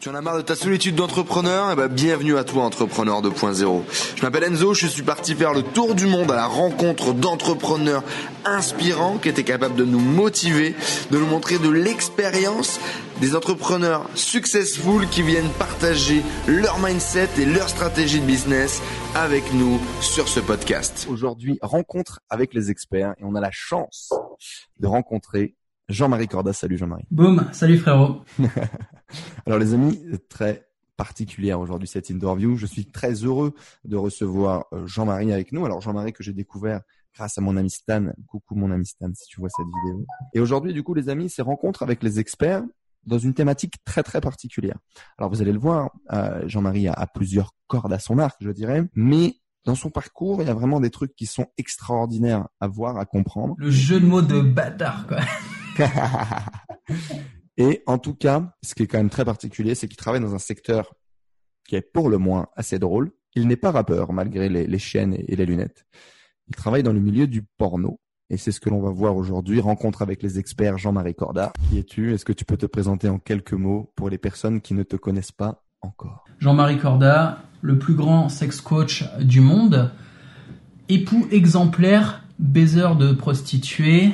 Tu en as marre de ta solitude d'entrepreneur? Eh ben, bienvenue à toi, Entrepreneur 2.0. Je m'appelle Enzo, je suis parti faire le tour du monde à la rencontre d'entrepreneurs inspirants qui étaient capables de nous motiver, de nous montrer de l'expérience, des entrepreneurs successful qui viennent partager leur mindset et leur stratégie de business avec nous sur ce podcast. Aujourd'hui, rencontre avec les experts et on a la chance de rencontrer Jean-Marie Corda. Salut Jean-Marie. Boum, salut frérot. Alors les amis, très particulière aujourd'hui cette interview. Je suis très heureux de recevoir euh, Jean-Marie avec nous. Alors Jean-Marie que j'ai découvert grâce à mon ami Stan. Coucou mon ami Stan si tu vois cette vidéo. Et aujourd'hui du coup les amis, c'est rencontre avec les experts dans une thématique très très particulière. Alors vous allez le voir, euh, Jean-Marie a, a, plusieurs cordes à son arc, je dirais, mais dans son parcours, il y a vraiment des trucs qui sont extraordinaires à voir, à comprendre. Le jeu de mots de bâtard, quoi. Et en tout cas, ce qui est quand même très particulier, c'est qu'il travaille dans un secteur qui est pour le moins assez drôle. Il n'est pas rappeur malgré les, chaînes et, les lunettes. Il travaille dans le milieu du porno. Et c'est ce que l'on va voir aujourd'hui. Rencontre avec les experts Jean-Marie Corda. Qui es-tu? Est-ce que tu peux te présenter en quelques mots pour les personnes qui ne te connaissent pas encore? Jean-Marie Corda, le plus grand sex coach du monde, époux exemplaire, baiser de prostituées,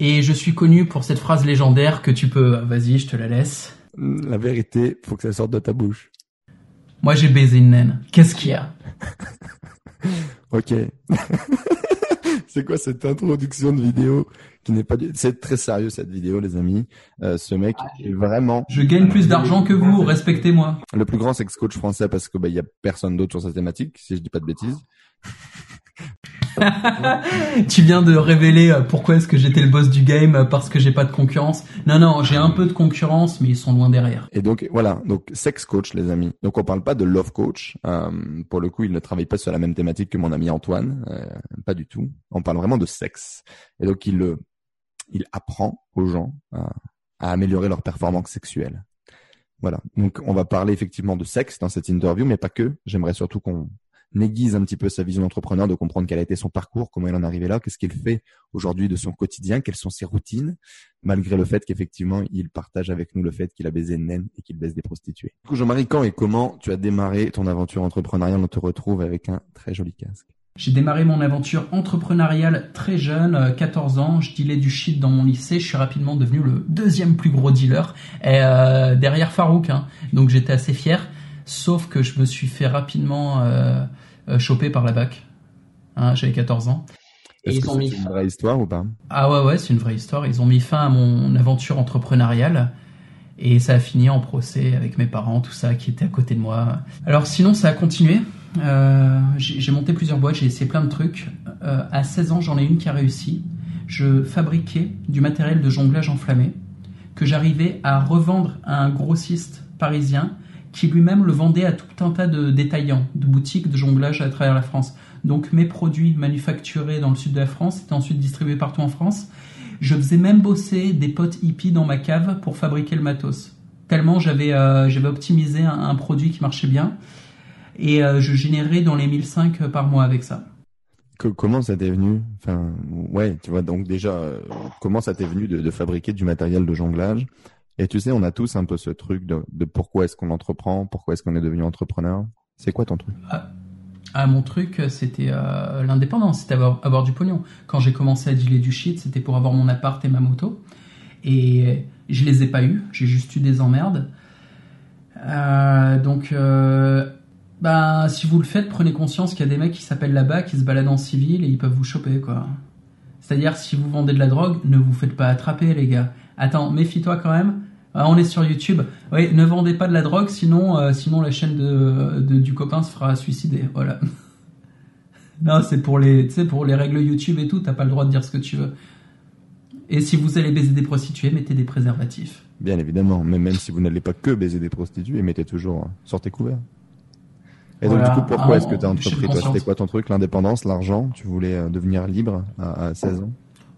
et je suis connu pour cette phrase légendaire que tu peux. Vas-y, je te la laisse. La vérité, faut que ça sorte de ta bouche. Moi, j'ai baisé une naine. Qu'est-ce qu'il y a? Ok. c'est quoi cette introduction de vidéo qui n'est pas C'est très sérieux cette vidéo, les amis. Euh, ce mec ah, est vraiment. Je gagne plus d'argent que vous. Respectez-moi. Le plus grand sex coach français parce que bah il y a personne d'autre sur cette thématique, si je dis pas de bêtises. tu viens de révéler euh, pourquoi est-ce que j'étais le boss du game euh, parce que j'ai pas de concurrence. Non, non, j'ai un peu de concurrence, mais ils sont loin derrière. Et donc voilà, donc sex coach, les amis. Donc on parle pas de love coach. Euh, pour le coup, il ne travaille pas sur la même thématique que mon ami Antoine, pas du tout. On parle vraiment de sexe. Et donc il il apprend aux gens à améliorer leur performance sexuelle. Voilà. Donc on va parler effectivement de sexe dans cette interview, mais pas que. J'aimerais surtout qu'on n'aiguise un petit peu sa vision d'entrepreneur, de comprendre quel a été son parcours, comment il en est arrivé là, qu'est-ce qu'il fait aujourd'hui de son quotidien, quelles sont ses routines, malgré le fait qu'effectivement, il partage avec nous le fait qu'il a baisé une naine et qu'il baisse des prostituées. Du coup, Jean-Marie, quand et comment tu as démarré ton aventure entrepreneuriale? On te retrouve avec un très joli casque. J'ai démarré mon aventure entrepreneuriale très jeune, 14 euh, ans. Je dealais du shit dans mon lycée. Je suis rapidement devenu le deuxième plus gros dealer, et, euh, derrière Farouk. Hein. Donc j'étais assez fier. Sauf que je me suis fait rapidement euh, euh, choper par la BAC. Hein, J'avais 14 ans. Est-ce que c'est une vraie histoire ou pas? Ah ouais, ouais, c'est une vraie histoire. Ils ont mis fin à mon aventure entrepreneuriale. Et ça a fini en procès avec mes parents, tout ça, qui étaient à côté de moi. Alors sinon, ça a continué. Euh, j'ai monté plusieurs boîtes, j'ai essayé plein de trucs. Euh, à 16 ans, j'en ai une qui a réussi. Je fabriquais du matériel de jonglage enflammé que j'arrivais à revendre à un grossiste parisien qui lui-même le vendait à tout un tas de détaillants, de boutiques de jonglage à travers la France. Donc mes produits manufacturés dans le sud de la France étaient ensuite distribués partout en France. Je faisais même bosser des potes hippies dans ma cave pour fabriquer le matos. Tellement j'avais euh, optimisé un, produit qui marchait bien et euh, je générais dans les 1005 par mois avec ça. comment ça t'est venu? Enfin, ouais, tu vois, donc déjà, euh, comment ça t'est venu de, fabriquer du matériel de jonglage? Et tu sais, on a tous un peu ce truc de, pourquoi est-ce qu'on entreprend, pourquoi est-ce qu'on est devenu entrepreneur. C'est quoi ton truc? Ah, ah, mon truc, c'était euh, l'indépendance, c'était avoir, avoir, du pognon. Quand j'ai commencé à dealer du shit, c'était pour avoir mon appart et ma moto. Et je les ai pas eu, j'ai juste eu des emmerdes. Euh, donc, euh, bah, si vous le faites, prenez conscience qu'il y a des mecs qui s'appellent là-bas, qui se baladent en civil et ils peuvent vous choper, quoi. C'est-à-dire, si vous vendez de la drogue, ne vous faites pas attraper, les gars. Attends, méfie-toi quand même. Ah, on est sur YouTube. Oui, ne vendez pas de la drogue, sinon, euh, sinon la chaîne de, du copain se fera suicider. Voilà. non, c'est pour les, pour les règles YouTube et tout. T'as pas le droit de dire ce que tu veux. Et si vous allez baiser des prostituées, mettez des préservatifs. Bien évidemment, mais même si vous n'allez pas que baiser des prostituées, mettez toujours hein, sortez couvert. Et donc du coup, pourquoi ah, est-ce que tu as entrepris toi C'était quoi ton truc L'indépendance, l'argent Tu voulais euh, devenir libre à, à 16 ans?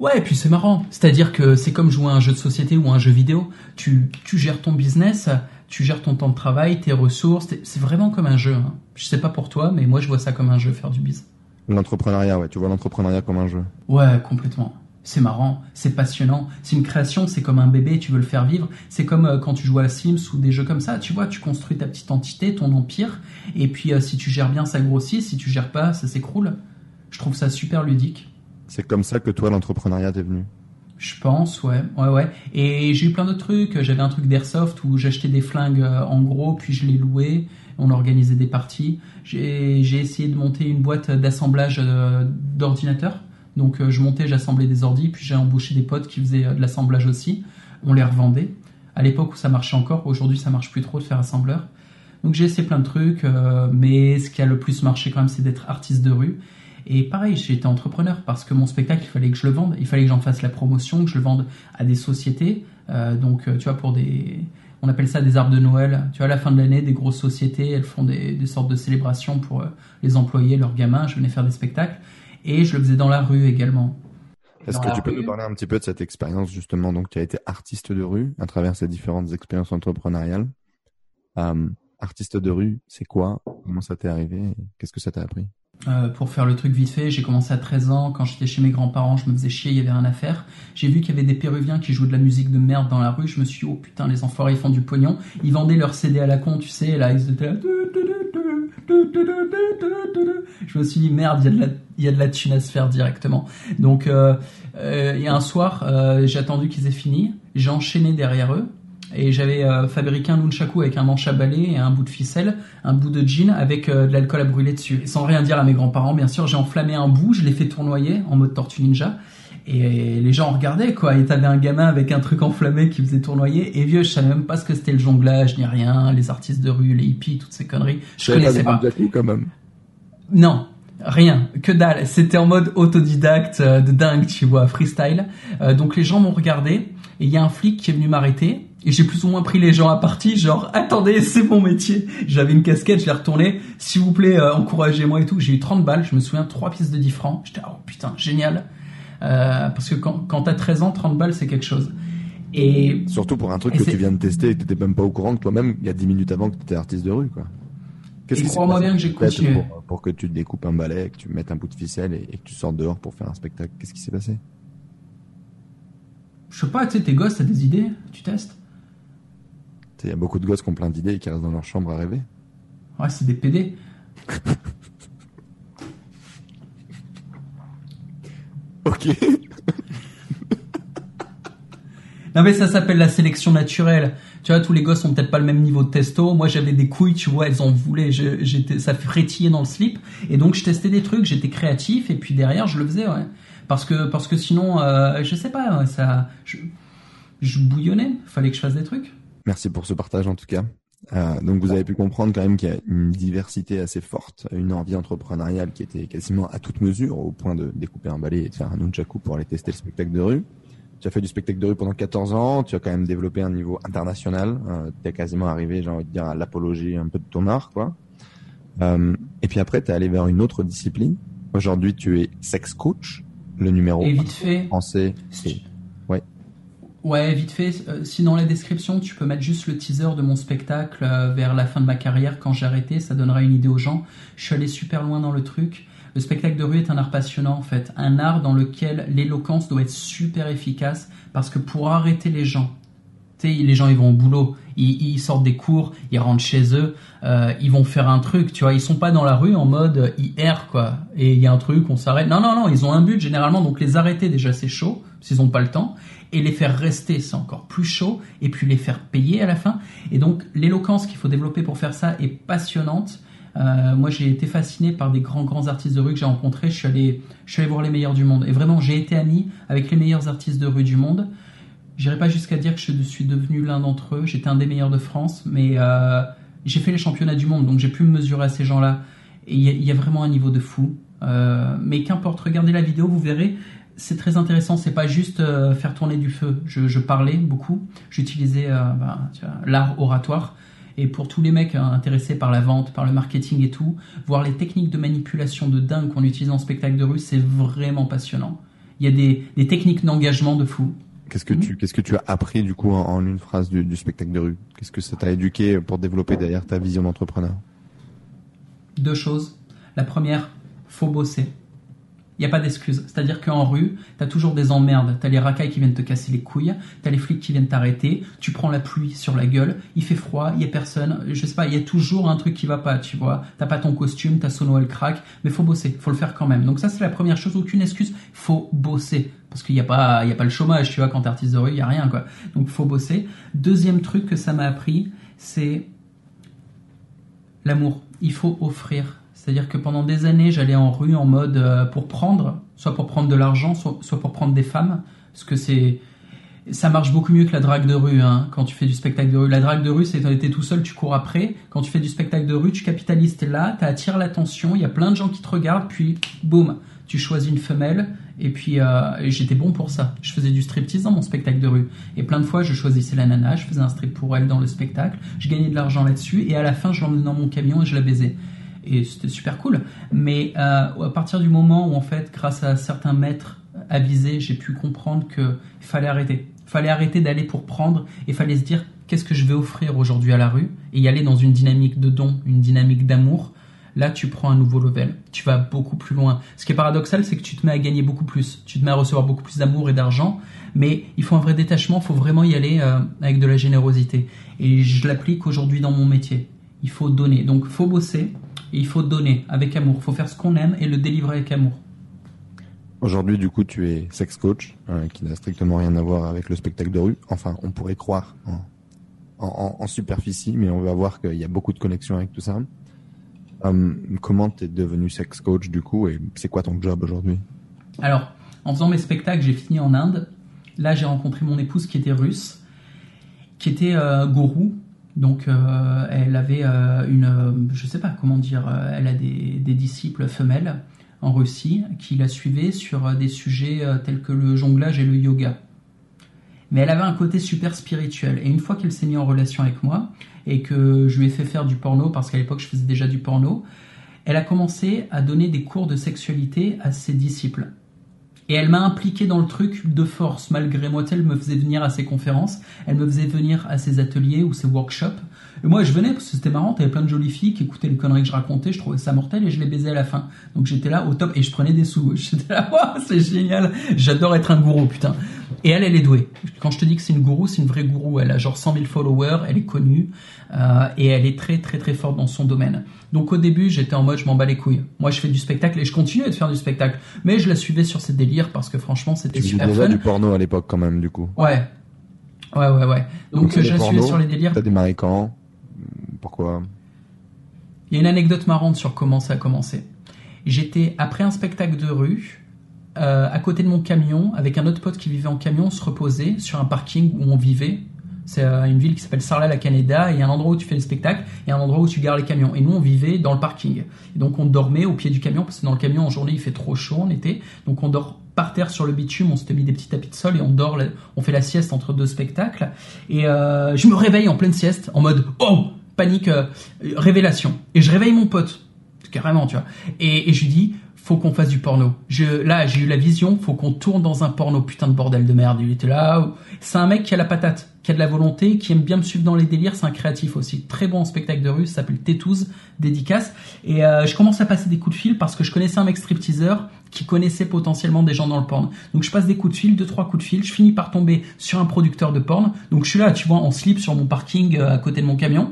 Ouais, et puis c'est marrant. C'est-à-dire que c'est comme jouer à un jeu de société ou un jeu vidéo. Tu, tu gères ton business, tu gères ton temps de travail, tes ressources. C'est vraiment comme un jeu. Hein. Je sais pas pour toi, mais moi je vois ça comme un jeu, faire du business. L'entrepreneuriat, ouais. Tu vois l'entrepreneuriat comme un jeu. Ouais, complètement. c'est marrant, c'est passionnant, c'est une création, c'est comme un bébé, tu veux le faire vivre, c'est comme euh, quand tu joues à Sims ou des jeux comme ça, tu vois, tu construis ta petite entité, ton empire, et puis euh, si tu gères bien, ça grossit, si tu gères pas, ça s'écroule. Je trouve ça super ludique. C'est comme ça que toi, l'entrepreneuriat t'est venu Je pense, ouais, ouais, ouais. Et j'ai eu plein d'autres trucs. J'avais un truc d'airsoft où j'achetais des flingues euh, en gros, puis je les louais. On organisait des parties. J'ai essayé de monter une boîte d'assemblage d'ordinateurs donc euh, je montais, j'assemblais des ordis, puis j'ai embauché des potes qui faisaient euh, de l'assemblage aussi. On les revendait. À l'époque où ça marchait encore, aujourd'hui ça marche plus trop de faire assembleur. Donc j'ai essayé plein de trucs, euh, mais ce qui a le plus marché quand même, c'est d'être artiste de rue. Et pareil, été entrepreneur parce que mon spectacle, il fallait que je le vende, il fallait que j'en fasse la promotion, que je le vende à des sociétés. donc, tu vois, pour des, on appelle ça des arbres de Noël. Tu vois, à la fin de l'année, des grosses sociétés, elles font des, des sortes de célébrations pour les employés, leurs gamins. Je venais faire des spectacles et je le faisais dans la rue également. Est-ce que tu peux nous parler un petit peu de cette expérience justement? Donc, tu as été artiste de rue à travers ces différentes expériences entrepreneuriales. Euh, artiste de rue, c'est quoi Comment ça t'est arrivé Qu'est-ce que ça t'a appris euh, pour faire le truc vite fait, j'ai commencé à 13 ans. Quand j'étais chez mes grands-parents, je me faisais chier, il y avait rien à faire. J'ai vu qu'il y avait des Péruviens qui jouaient de la musique de merde dans la rue. Je me suis dit, oh putain, les enfoirés, ils font du pognon. Ils vendaient leurs CD à la con, tu sais, là, ils étaient là. Je me suis dit, merde, il y a de la, il y a de la thune à se faire directement. Donc, euh, euh, a un soir, euh, j'ai attendu qu'ils aient fini. J'ai enchaîné derrière eux. Et j'avais fabriqué un nunchaku avec un manche à balai et un bout de ficelle, un bout de jean avec de l'alcool à brûler dessus. Et sans rien dire à mes grands-parents, bien sûr, j'ai enflammé un bout, je l'ai fait tournoyer en mode tortue ninja. Et les gens regardaient, quoi. Et t'avais un gamin avec un truc enflammé qui faisait tournoyer. Et vieux, je savais même pas ce que c'était le jonglage, ni rien, les artistes de rue, les hippies, toutes ces conneries. Je connaissais pas. quand même. Non, Rien, que dalle. C'était en mode autodidacte euh, de dingue, tu vois, freestyle. Euh, donc les gens m'ont regardé et il y a un flic qui est venu m'arrêter et j'ai plus ou moins pris les gens à partie, genre attendez, c'est mon métier. J'avais une casquette, je l'ai retournée. S'il vous plaît, euh, encouragez-moi et tout. J'ai eu 30 balles, je me souviens, 3 pièces de 10 francs. J'étais oh putain, génial. parce que quand, quand t'as 13 ans, 30 balles c'est quelque chose. Et surtout pour un truc que tu viens de tester et que t'étais même pas au courant que toi-même, il y a 10 minutes avant que t'étais artiste de rue, quoi. Qu'est-ce crois-moi bien que j'ai continué. Pour, que tu découpes un balai, que tu mettes un bout de ficelle et, que tu sortes dehors pour faire un spectacle? Qu'est-ce qui s'est passé? Je sais pas, tu sais, tes gosses, t'as des idées? Tu testes? Il y a beaucoup de gosses qui ont plein d'idées et qui restent dans leur chambre à rêver. Ouais, c'est des PD. ok. non mais ça s'appelle la sélection naturelle tu vois, tous les gosses ont peut-être pas le même niveau de testo. Moi, j'avais des couilles, tu vois, elles en voulaient. J'étais, ça frétillait dans le slip. Et donc, je testais des trucs, j'étais créatif. Et puis derrière, je le faisais, ouais. Parce que, parce que sinon, euh, je sais pas, ça, je, je bouillonnais. Fallait que je fasse des trucs. Merci pour ce partage, en tout cas. Euh, donc vous avez pu comprendre quand même qu'il y a une diversité assez forte, une envie entrepreneuriale qui était quasiment à toute mesure, au point de découper un balai et de faire un nunchaku pour aller tester le spectacle de rue. Tu as fait du spectacle de rue pendant 14 ans, tu as quand même développé un niveau international, euh, tu es quasiment arrivé, j'ai envie de dire, à l'apologie un peu de ton art, quoi. Euh, et puis après, tu es allé vers une autre discipline. Aujourd'hui, tu es sex coach, le numéro et vite fait, français. Ouais. Ouais, vite fait. Euh, si dans la description, tu peux mettre juste le teaser de mon spectacle euh, vers la fin de ma carrière quand j'ai arrêté, ça donnera une idée aux gens. Je suis allé super loin dans le truc. Le spectacle de rue est un art passionnant en fait, un art dans lequel l'éloquence doit être super efficace parce que pour arrêter les gens, les gens ils vont au boulot, ils, sortent des cours, ils rentrent chez eux, euh, ils vont faire un truc, tu vois, ils sont pas dans la rue en mode IR quoi, et il y a un truc, on s'arrête. Non non non, ils ont un but généralement, donc les arrêter déjà c'est chaud, s'ils ont pas le temps, et les faire rester c'est encore plus chaud, et puis les faire payer à la fin. Et donc l'éloquence qu'il faut développer pour faire ça est passionnante. Euh, moi, j'ai été fasciné par des grands, grands artistes de rue que j'ai rencontrés. Je suis allé, je suis allé voir les meilleurs du monde. Et vraiment, j'ai été ami avec les meilleurs artistes de rue du monde. J'irai pas jusqu'à dire que je suis devenu l'un d'entre eux. J'étais un des meilleurs de France, mais euh, j'ai fait les championnats du monde, donc j'ai pu me mesurer à ces gens-là. Et il y, a vraiment un niveau de fou. Euh, mais qu'importe, regardez la vidéo, vous verrez. C'est très intéressant. C'est pas juste euh, faire tourner du feu. Je, parlais beaucoup. J'utilisais bah, l'art oratoire. Et pour tous les mecs intéressés par la vente, par le marketing et tout, voir les techniques de manipulation de dingue qu'on utilise en spectacle de rue, c'est vraiment passionnant. Il y a des techniques d'engagement de fou. Qu'est-ce que tu qu'est-ce que tu as appris du coup en, une phrase du, du spectacle de rue? Qu'est-ce que ça t'a éduqué pour développer derrière ta vision d'entrepreneur? Deux choses. La première, faut bosser. N'y a pas d'excuse. C'est-à-dire qu'en rue, tu as toujours des emmerdes. Tu as les racailles qui viennent te casser les couilles, tu as les flics qui viennent t'arrêter, tu prends la pluie sur la gueule, il fait froid, il y a personne, je sais pas, il y a toujours un truc qui va pas, tu vois. T'as pas ton costume, ta sono elle craque, mais faut bosser, faut le faire quand même. Donc ça c'est la première chose, aucune excuse, faut bosser parce qu'il n'y a pas a pas le chômage, tu vois, quand t'es artiste de rue, il y a rien quoi. Donc faut bosser. Deuxième truc que ça m'a appris, c'est l'amour. Il faut offrir c'est-à-dire que pendant des années, j'allais en rue en mode euh, pour prendre, soit pour prendre de l'argent, soit, pour prendre des femmes, parce que c'est ça marche beaucoup mieux que la drague de rue hein, quand tu fais du spectacle de rue. La drague de rue, c'est quand tu es tout seul, tu cours après. Quand tu fais du spectacle de rue, tu capitalises, t'es là, tu attires l'attention, il y a plein de gens qui te regardent, puis boum, tu choisis une femelle. Et puis euh, j'étais bon pour ça. Je faisais du striptease dans mon spectacle de rue. Et plein de fois, je choisissais la nana, je faisais un strip pour elle dans le spectacle. Je gagnais de l'argent là-dessus. Et à la fin, je l'emmenais dans mon camion et je la baisais et c'était super cool. Mais euh, à partir du moment où en fait, grâce à certains maîtres avisés, j'ai pu comprendre qu'il fallait arrêter. Il fallait arrêter d'aller pour prendre et fallait se dire qu'est-ce que je vais offrir aujourd'hui à la rue et y aller dans une dynamique de don, une dynamique d'amour. Là, tu prends un nouveau level. Tu vas beaucoup plus loin. Ce qui est paradoxal, c'est que tu te mets à gagner beaucoup plus. Tu te mets à recevoir beaucoup plus d'amour et d'argent. Mais il faut un vrai détachement. Il faut vraiment y aller euh, avec de la générosité. Et je l'applique aujourd'hui dans mon métier. Il faut donner. Donc, faut bosser il faut donner avec amour. Il faut faire ce qu'on aime et le délivrer avec amour. Aujourd'hui, du coup, tu es sex coach, hein, qui n'a strictement rien à voir avec le spectacle de rue. Enfin, on pourrait croire en, superficie, mais on va voir qu'il y a beaucoup de connexions avec tout ça. Hum, comment tu es devenu sex coach, du coup, et c'est quoi ton job aujourd'hui? Alors, en faisant mes spectacles, j'ai fini en Inde. Là, j'ai rencontré mon épouse qui était russe, qui était euh, gourou, donc, euh, elle avait euh, une, je sais pas comment dire, euh, elle a des, disciples femelles en Russie qui la suivaient sur des sujets tels que le jonglage et le yoga. Mais elle avait un côté super spirituel. Et une fois qu'elle s'est mise en relation avec moi et que je lui ai fait faire du porno, parce qu'à l'époque je faisais déjà du porno, elle a commencé à donner des cours de sexualité à ses disciples. Et elle m'a impliqué dans le truc de force, malgré moi. Elle me faisait venir à ses conférences, elle me faisait venir à ses ateliers ou ses workshops. Et moi, je venais parce que c'était marrant, t'avais plein de jolies filles qui écoutaient les conneries que je racontais, je trouvais ça mortel et je les baisais à la fin. Donc j'étais là au top et je prenais des sous. J'étais là, waouh, c'est génial, j'adore être un gourou, putain. Et elle, elle est douée. Quand je te dis que c'est une gourou, c'est une vraie gourou. Elle a genre 100 000 followers, elle est connue euh, et elle est très très très forte dans son domaine. Donc au début, j'étais en mode je m'en bats les couilles. Moi, je fais du spectacle et je continue de faire du spectacle, mais je la suivais sur ses délires parce que franchement, c'était super déjà du porno à l'époque quand même, du coup. Ouais. Ouais, ouais, ouais. Donc, je la suivais sur les délires. T'as démarré quand? Pourquoi? Il y a une anecdote marrante sur comment ça a commencé. J'étais après un spectacle de rue. Euh, à côté de mon camion, avec un autre pote qui vivait en camion, on se reposait sur un parking où on vivait, c'est euh, une ville qui s'appelle Sarlat la Canada. A un endroit où tu fais les spectacles et un endroit où tu gares les camions. Et nous, on vivait dans le parking. Et donc, on dormait au pied du camion parce que dans le camion, en journée, il fait trop chaud en été. Donc, on dort par terre sur le bitume. On s'était mis des petits tapis de sol et on dort. On fait la sieste entre deux spectacles. Et euh, je me réveille en pleine sieste en mode oh panique révélation. Et je réveille mon pote carrément, tu vois. Et, et je lui dis faut qu'on fasse du porno. Je, là, j'ai eu la vision, faut qu'on tourne dans un porno, putain de bordel de merde. Il était là. C'est un mec qui a la patate, qui a de la volonté, qui aime bien me suivre dans les délires. C'est un créatif aussi. Très bon spectacle de rue, ça s'appelle Tétouze, dédicace. Et euh, je commence à passer des coups de fil parce que je connaissais un mec stripteaseur qui connaissait potentiellement des gens dans le porno. Donc je passe des coups de fil, deux, trois coups de fil. Je finis par tomber sur un producteur de porno. Donc je suis là, tu vois, en slip sur mon parking euh, à côté de mon camion.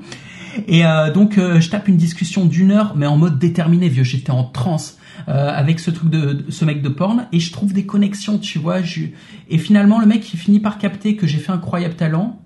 Et euh, donc je tape une discussion d'une heure, mais en mode déterminé, vieux. J'étais en transe. Euh, avec ce truc de, ce mec de porn et je trouve des connexions, tu vois. Je... Et finalement, le mec, il finit par capter que j'ai fait incroyable talent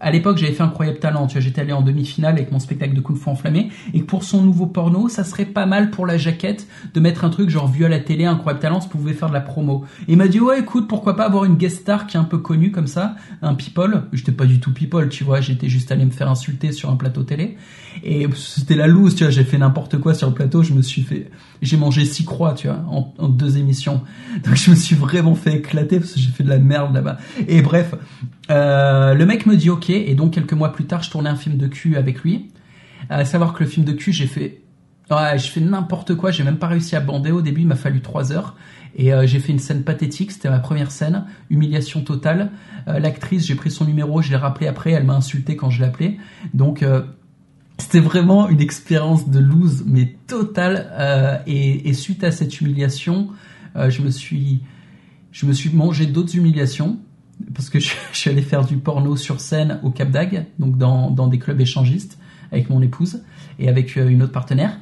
à l'époque, j'avais fait Incroyable Talent, tu vois, j'étais allé en demi-finale avec mon spectacle de Kung Fu enflammé, et pour son nouveau porno, ça serait pas mal pour la jaquette de mettre un truc genre vu à la télé, Incroyable Talent, ça pouvait faire de la promo. Et il m'a dit, ouais, écoute, pourquoi pas avoir une guest star qui est un peu connue comme ça, un people. J'étais pas du tout people, tu vois, j'étais juste allé me faire insulter sur un plateau télé. Et c'était la loose, tu vois, j'ai fait n'importe quoi sur le plateau, je me suis fait, j'ai mangé six croix, tu vois, en, deux émissions. Donc je me suis vraiment fait éclater parce que j'ai fait de la merde là-bas. Et bref, euh, le mec me dit ok, et donc quelques mois plus tard, je tournais un film de cul avec lui. À savoir que le film de cul, j'ai fait, ouais, je fais n'importe quoi, j'ai même pas réussi à bander au début, il m'a fallu trois heures. Et euh, j'ai fait une scène pathétique, c'était ma première scène, humiliation totale. Euh, l'actrice, j'ai pris son numéro, je l'ai rappelé après, elle m'a insulté quand je l'ai appelé. Donc c'était vraiment une expérience de lose, mais totale. Et, et, suite à cette humiliation, Euh, je me suis, je me suis mangé d'autres humiliations parce que je, suis allé faire du porno sur scène au Cap d'Agde, donc dans, dans des clubs échangistes avec mon épouse et avec euh, une autre partenaire.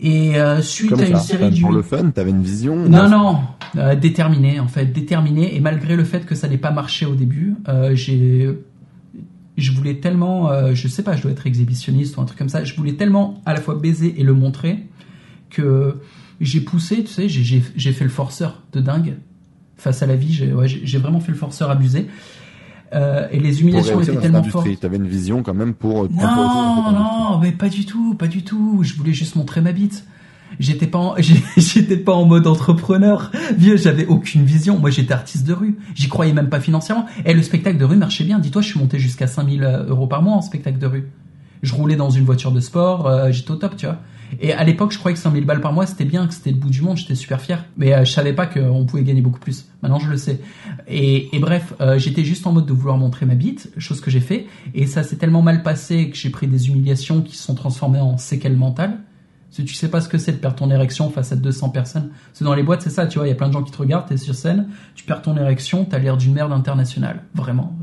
Et euh, suite Comme à une ça, série pour du le fun, t'avais une vision. non, non, euh, déterminé en fait, déterminé. Et malgré le fait que ça n'ait pas marché au début, euh, j'ai, je voulais tellement, euh, je sais pas, je dois être exhibitionniste ou un truc comme ça. Je voulais tellement à la fois baiser et le montrer que j'ai poussé, tu sais, j'ai- fait le forceur de dingue face à la vie. J'ai ouais, vraiment fait le forceur abusé. Euh, et les humiliations étaient tellement fortes. industrie, t'avais une vision quand même pour. dans Non, industrie. non, mais pas du tout, pas du tout. Je voulais juste montrer ma bite. J'étais pas, en, j'étais pas en mode entrepreneur. Vieux, j'avais aucune vision. Moi, j'étais artiste de rue. J'y croyais même pas financièrement. Et le spectacle de rue marchait bien. Dis-toi, je suis monté jusqu'à 5000 euros par mois en spectacle de rue. Je roulais dans une voiture de sport. euh, j'étais au top, tu vois. Et à l'époque, je croyais que 5000 balles par mois, c'était bien, que c'était le bout du monde. J'étais super fier. Mais euh, je savais pas qu'on pouvait gagner beaucoup plus. Maintenant, je le sais. Et, et bref, euh, j'étais juste en mode de vouloir montrer ma bite, chose que j'ai fait. Et ça s'est tellement mal passé que j'ai pris des humiliations qui se sont transformées en séquelles mentales. Si tu sais pas ce que c'est de perdre ton érection face à 200 personnes, c'est dans les boîtes, c'est ça, tu vois, il y a plein de gens qui te regardent, t'es sur scène, tu perds ton érection, t'as l'air d'une merde internationale, vraiment.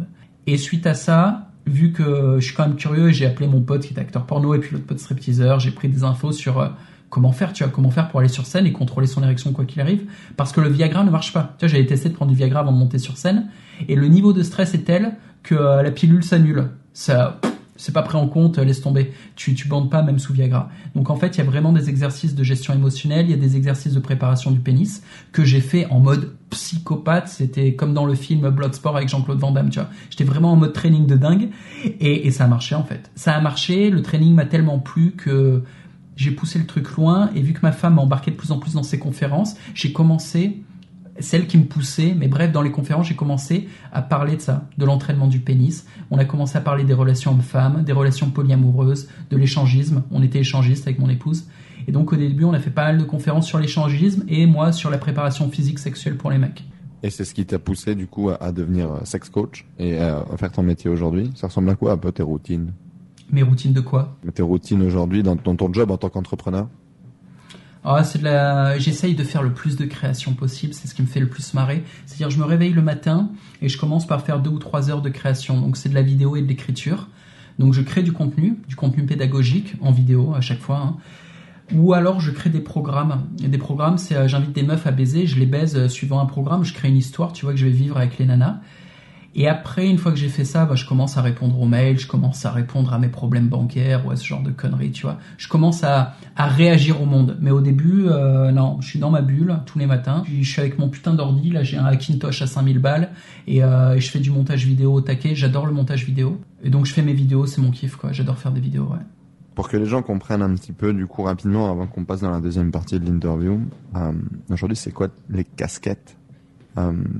Et suite à ça, vu que je suis quand même curieux, j'ai appelé mon pote qui est acteur porno et puis l'autre pote stripteaseur, j'ai pris des infos sur euh, comment faire, tu vois, comment faire pour aller sur scène et contrôler son érection quoi qu'il arrive, parce que le Viagra ne marche pas. Tu vois, j'avais testé de prendre du Viagra avant de monter sur scène, et le niveau de stress est tel que euh, la pilule s'annule. Ça, c'est pas pris en compte, euh, laisse tomber. Tu, tu bandes pas même sous Viagra. Donc en fait, il y a vraiment des exercices de gestion émotionnelle, il y a des exercices de préparation du pénis que j'ai fait en mode psychopathe. C'était comme dans le film Bloodsport avec Jean-Claude Van Damme, tu vois. J'étais vraiment en mode training de dingue et, et ça a marché en fait. Ça a marché, le training m'a tellement plu que j'ai poussé le truc loin et vu que ma femme m'a embarqué de plus en plus dans ses conférences, j'ai commencé celle qui me poussait, mais bref, dans les conférences, j'ai commencé à parler de ça, de l'entraînement du pénis. On a commencé à parler des relations hommes-femmes, des relations polyamoureuses, de l'échangisme. On était échangistes avec mon épouse. Et donc, au début, on a fait pas mal de conférences sur l'échangisme et moi sur la préparation physique sexuelle pour les mecs. Et c'est ce qui t'a poussé du coup à, à devenir euh, sex coach et à faire ton métier aujourd'hui? Ça ressemble à quoi un peu tes routines? Mes routines de quoi? Tes routines aujourd'hui dans ton, ton job en tant qu'entrepreneur? Ah, c'est. J'essaye de faire le plus de création possible. C'est ce qui me fait le plus marrer. C'est-à-dire, je me réveille le matin et je commence par faire deux ou trois heures de création. Donc, c'est de la vidéo et de l'écriture. Donc, je crée du contenu, du contenu pédagogique en vidéo à chaque fois. hein. Ou alors, je crée des programmes. Et des programmes, c'est euh, j'invite des meufs à baiser, je les baise euh, suivant un programme. Je crée une histoire, tu vois, que je vais vivre avec les nanas. Et après, une fois que j'ai fait ça, bah, je commence à répondre aux mails, je commence à répondre à mes problèmes bancaires ou à ce genre de conneries, tu vois. Je commence à, à réagir au monde. Mais au début, euh, non, je suis dans ma bulle tous les matins. Je suis avec mon putain d'ordi, là j'ai un Hackintosh à 5000 balles et, euh, et je fais du montage vidéo au taquet. J'adore le montage vidéo. Et donc je fais mes vidéos, c'est mon kiff, quoi. J'adore faire des vidéos, ouais. Pour que les gens comprennent un petit peu du coup rapidement avant qu'on passe dans la deuxième partie de l'interview, euh, aujourd'hui c'est quoi les casquettes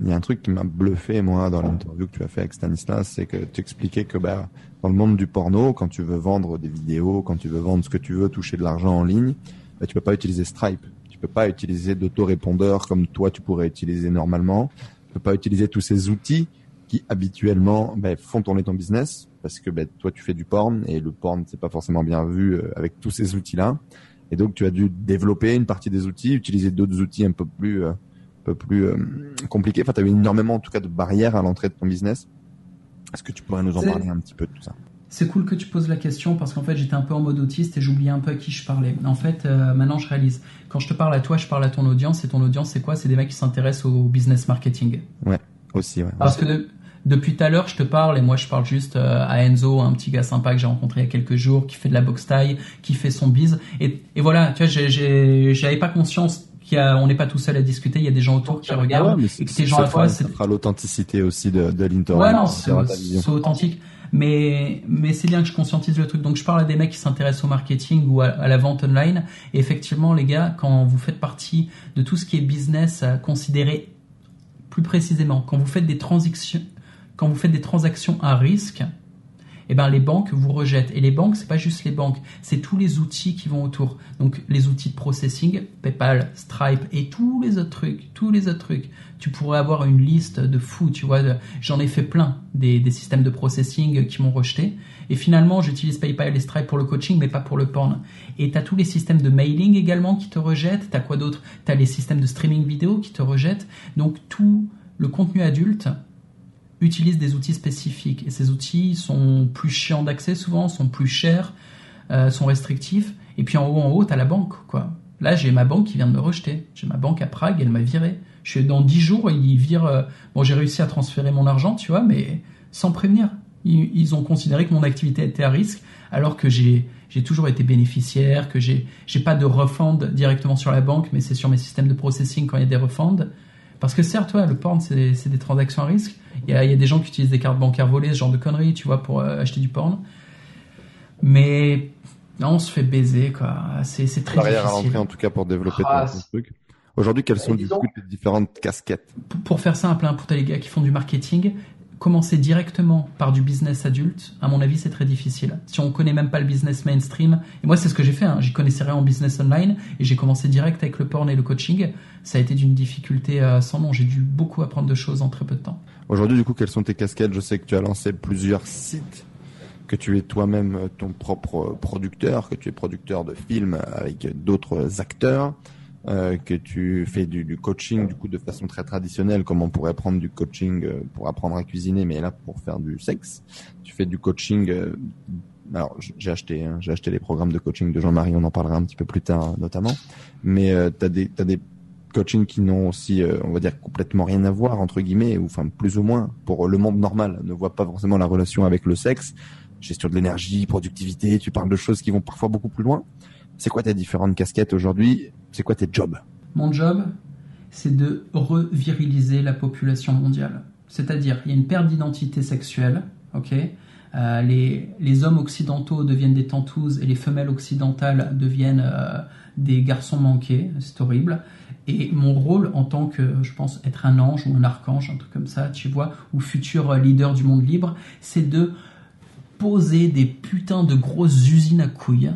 Il y a un truc qui m'a bluffé moi dans l'interview que tu as fait avec Stanislas, c'est que tu expliquais que bah, dans le monde du porno, quand tu veux vendre des vidéos, quand tu veux vendre ce que tu veux, toucher de l'argent en ligne, bah, tu peux pas utiliser Stripe, tu peux pas utiliser d'autorépondeur comme toi tu pourrais utiliser normalement, tu peux pas utiliser tous ces outils qui habituellement bah, font tourner ton business parce que bah, toi tu fais du porn et le porn c'est pas forcément bien vu euh, avec tous ces outils là et donc tu as dû développer une partie des outils utiliser d'autres outils un peu plus euh, peu plus euh, compliqués enfin tu eu énormément en tout cas de barrières à l'entrée de ton business est-ce que tu pourrais nous en parler un petit peu de tout ça? C'est cool que tu poses la question parce qu'en fait j'étais un peu en mode autiste et j'oubliais un peu à qui je parlais. En fait, euh, maintenant je réalise. Quand je te parle à toi, je parle à ton audience et ton audience c'est quoi? C'est des mecs qui s'intéressent au business marketing. aussi ouais. Parce que de- depuis tout à l'heure, je te parle et moi je parle juste euh, à Enzo, un petit gars sympa que j'ai rencontré il y a quelques jours, qui fait de la boxe taille, qui fait son bise. Et, et voilà, tu vois, j'avais pas conscience qu'on n'est pas tout seul à discuter. Il y a des gens autour qui regardent Ah Ouais, mais et que ces gens à la ça fera- l'authenticité aussi de, de l'interview Ouais, non, ça c'est authentique. Mais, mais c'est bien que je conscientise le truc. Donc, je parle à des mecs qui s'intéressent au marketing ou à, à la vente online. Et effectivement, les gars, quand vous faites partie de tout ce qui est business, à considérer plus précisément, quand vous faites des transactions, quand vous faites des transactions à risque, eh ben les banques vous rejettent. Et les banques, c'est pas juste les banques, c'est tous les outils qui vont autour. Donc les outils de processing, PayPal, Stripe et tous les autres trucs, tous les autres trucs. Tu pourrais avoir une liste de fous, tu vois. J'en ai fait plein des, des systèmes de processing qui m'ont rejeté. Et finalement, j'utilise PayPal et Stripe pour le coaching, mais pas pour le porn. Et tu as tous les systèmes de mailing également qui te rejettent. Tu as quoi d'autre? Tu as les systèmes de streaming vidéo qui te rejettent. Donc tout le contenu adulte utilise des outils spécifiques. Et ces outils sont plus chiants d'accès souvent, sont plus chers, euh, sont restrictifs. Et puis en haut, en haut, tu as la banque, quoi. Là, j'ai ma banque qui vient de me rejeter. J'ai ma banque à Prague, elle m'a viré. Je suis dans 10 jours, ils virent. Euh, bon, j'ai réussi à transférer mon argent, tu vois, mais sans prévenir. Ils, ont considéré que mon activité était à risque, alors que j'ai j'ai toujours été bénéficiaire, que j'ai j'ai pas de refund directement sur la banque, mais c'est sur mes systèmes de processing quand il y a des refunds. Parce que certes, le porn, c'est des transactions à risque. Il y, a, il y, a, des gens qui utilisent des cartes bancaires volées, ce genre de conneries, tu vois, pour euh, acheter du porn. Mais non, on se fait baiser, quoi. C'est très difficile. à l'entrée, en tout cas, pour développer ah, ton truc. Aujourd'hui, quelles sont du coup les différentes casquettes? Pour faire simple, hein, pour les gars qui font du marketing, commencer directement par du business adulte, à mon avis, c'est très difficile. Si on connaît même pas le business mainstream, et moi, c'est ce que j'ai fait, hein, j'y connaissais rien en business online, et j'ai commencé direct avec le porn et le coaching. Ça a été d'une difficulté euh, sans nom. J'ai dû beaucoup apprendre de choses en très peu de temps. Aujourd'hui, du coup, quelles sont tes casquettes? Je sais que tu as lancé plusieurs sites, que tu es toi-même euh, ton propre producteur, que tu es producteur de films avec d'autres acteurs. Euh, que tu fais du, coaching du coup de façon très traditionnelle, comme on pourrait prendre du coaching euh, pour apprendre à cuisiner, mais là pour faire du sexe, tu fais du coaching. Euh, alors j'ai acheté, hein, j'ai acheté les programmes de coaching de Jean-Marie, on en parlera un petit peu plus tard notamment, mais euh, t'as des t'as des coachings qui n'ont aussi, on va dire complètement rien à voir entre guillemets, ou enfin plus ou moins pour le monde normal, ne voit pas forcément la relation avec le sexe, gestion de l'énergie, productivité, tu parles de choses qui vont parfois beaucoup plus loin. C'est quoi tes différentes casquettes aujourd'hui? C'est quoi tes jobs? Mon job, c'est de reviriliser la population mondiale. C'est-à-dire, il y a une perte d'identité sexuelle, ok? Euh, les, les, hommes occidentaux deviennent des tantouses et les femelles occidentales deviennent euh, des garçons manqués, c'est horrible. Et mon rôle en tant que, je pense, être un ange ou un archange, un truc comme ça, tu vois, ou futur leader du monde libre, c'est de poser des putains de grosses usines à couilles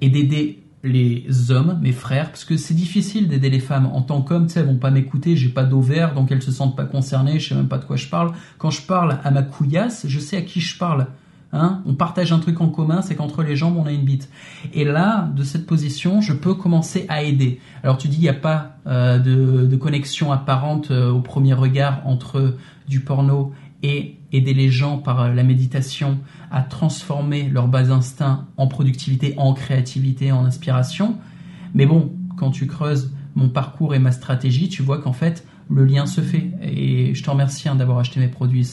et d'aider les hommes, mes frères, parce que c'est difficile d'aider les femmes. En tant qu'homme, tu sais, elles vont pas m'écouter, j'ai pas d'ovaire, donc elles se sentent pas concernées, je sais même pas de quoi je parle. Quand je parle à ma couillasse, je sais à qui je parle. Hein on partage un truc en commun, c'est qu'entre les jambes, on a une bite. Et là, de cette position, je peux commencer à aider. Alors tu dis, il n'y a pas euh, de, connexion apparente euh, au premier regard entre du porno et aider les gens par euh, la méditation à transformer leurs bas instincts en productivité, en créativité, en inspiration. Mais bon, quand tu creuses mon parcours et ma stratégie, tu vois qu'en fait, le lien se fait. Et je te remercie hein, d'avoir acheté mes produits.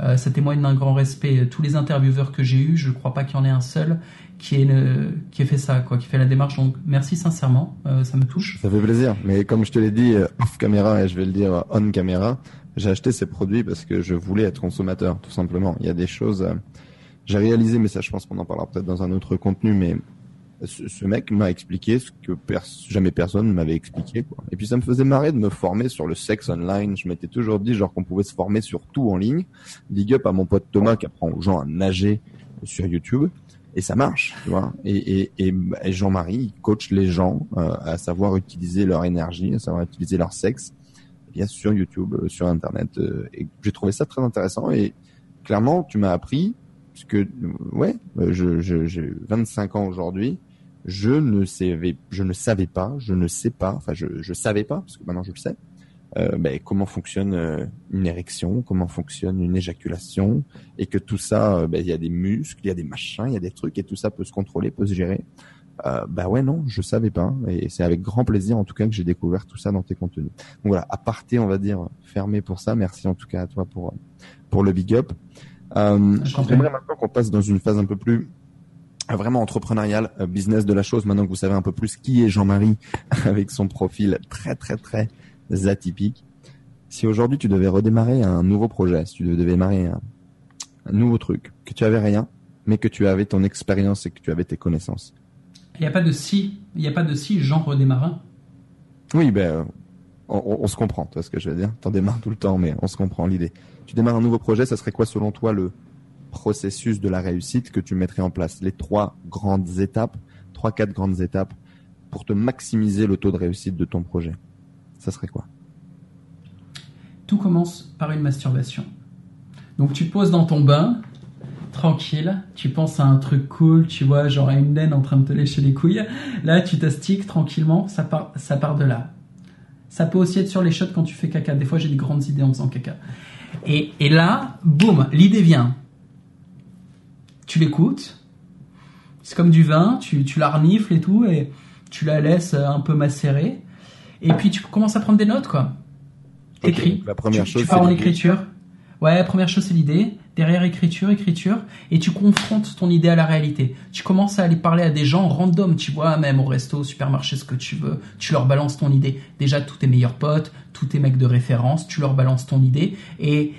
Euh, ça témoigne d'un grand respect. Tous les intervieweurs que j'ai eus, je ne crois pas qu'il y en ait un seul qui ait, qui ait fait ça, quoi, qui fait la démarche. Donc, merci sincèrement, euh, ça me touche. Ça fait plaisir. Mais comme je te l'ai dit off caméra et je vais le dire on caméra, j'ai acheté ces produits parce que je voulais être consommateur, tout simplement. Il y a des choses, euh, j'ai réalisé, mais ça, je pense qu'on en parlera peut-être dans un autre contenu, mais ce, mec m'a expliqué ce que jamais personne ne m'avait expliqué. Quoi. Et puis ça me faisait marrer de me former sur le sexe online. Je m'étais toujours dit genre qu'on pouvait se former sur tout en ligne. Big up à mon pote Thomas qui apprend aux gens à nager sur YouTube. Et ça marche, tu vois. Et, et, et Jean-Marie coach les gens euh, à savoir utiliser leur énergie, à savoir utiliser leur sexe sur YouTube, euh, sur Internet. Euh, et j'ai trouvé ça très intéressant. Et clairement, tu m'as appris, parce que, ouais, euh, je, j'ai 25 ans aujourd'hui, je ne savais, je ne savais pas, je ne sais pas, enfin, je, je savais pas, parce que maintenant je le sais, ben, comment fonctionne une érection, comment fonctionne une éjaculation, et que tout ça, ben, il y a des muscles, il y a des machins, il y a des trucs, et tout ça peut se contrôler, peut se gérer. Euh, bah ouais non, je savais pas et c'est avec grand plaisir en tout cas que j'ai découvert tout ça dans tes contenus. Donc voilà, à partir on va dire fermé pour ça. Merci en tout cas à toi pour pour le big up. Euh, J'aimerais maintenant qu'on passe dans une phase un peu plus euh, vraiment entrepreneuriale, euh, business de la chose. Maintenant que vous savez un peu plus qui est Jean-Marie avec son profil très très très atypique. Si aujourd'hui tu devais redémarrer un nouveau projet, si tu devais démarrer un, un nouveau truc, que tu avais rien, mais que tu avais ton expérience et que tu avais tes connaissances, il n'y a pas de si, il n'y a pas de si genre des marins. Oui, ben, on, se comprend, tu vois ce que je veux dire. T'en démarres tout le temps, mais on se comprend l'idée. Tu démarres un nouveau projet, ça serait quoi selon toi le, processus de la réussite que tu mettrais en place? Les trois grandes étapes, trois, quatre grandes étapes pour te maximiser le taux de réussite de ton projet. Ça serait quoi? Tout commence par une masturbation. Donc tu te poses dans ton bain, tranquille, tu penses à un truc cool, tu vois, genre à une laine en train de te lécher les couilles. Là, tu t'astiques tranquillement, ça part, ça part de là. Ça peut aussi être sur les shots quand tu fais caca. Des fois, j'ai des grandes idées en faisant caca. Et, et là, boum, l'idée vient. Tu l'écoutes. C'est comme du vin, tu, tu la renifles et tout, et tu la laisses un peu macérer. Et puis, tu commences à prendre des notes, quoi. T'écris. la première tu, chose, tu pars en écriture. Ouais, première chose, c'est l'idée. Derrière, écriture, écriture. Et tu confrontes ton idée à la réalité. Tu commences à aller parler à des gens random, tu vois, même au resto, au supermarché, ce que tu veux. Tu leur balances ton idée. Déjà, tous tes meilleurs potes, tous tes mecs de référence, tu leur balances ton idée. Et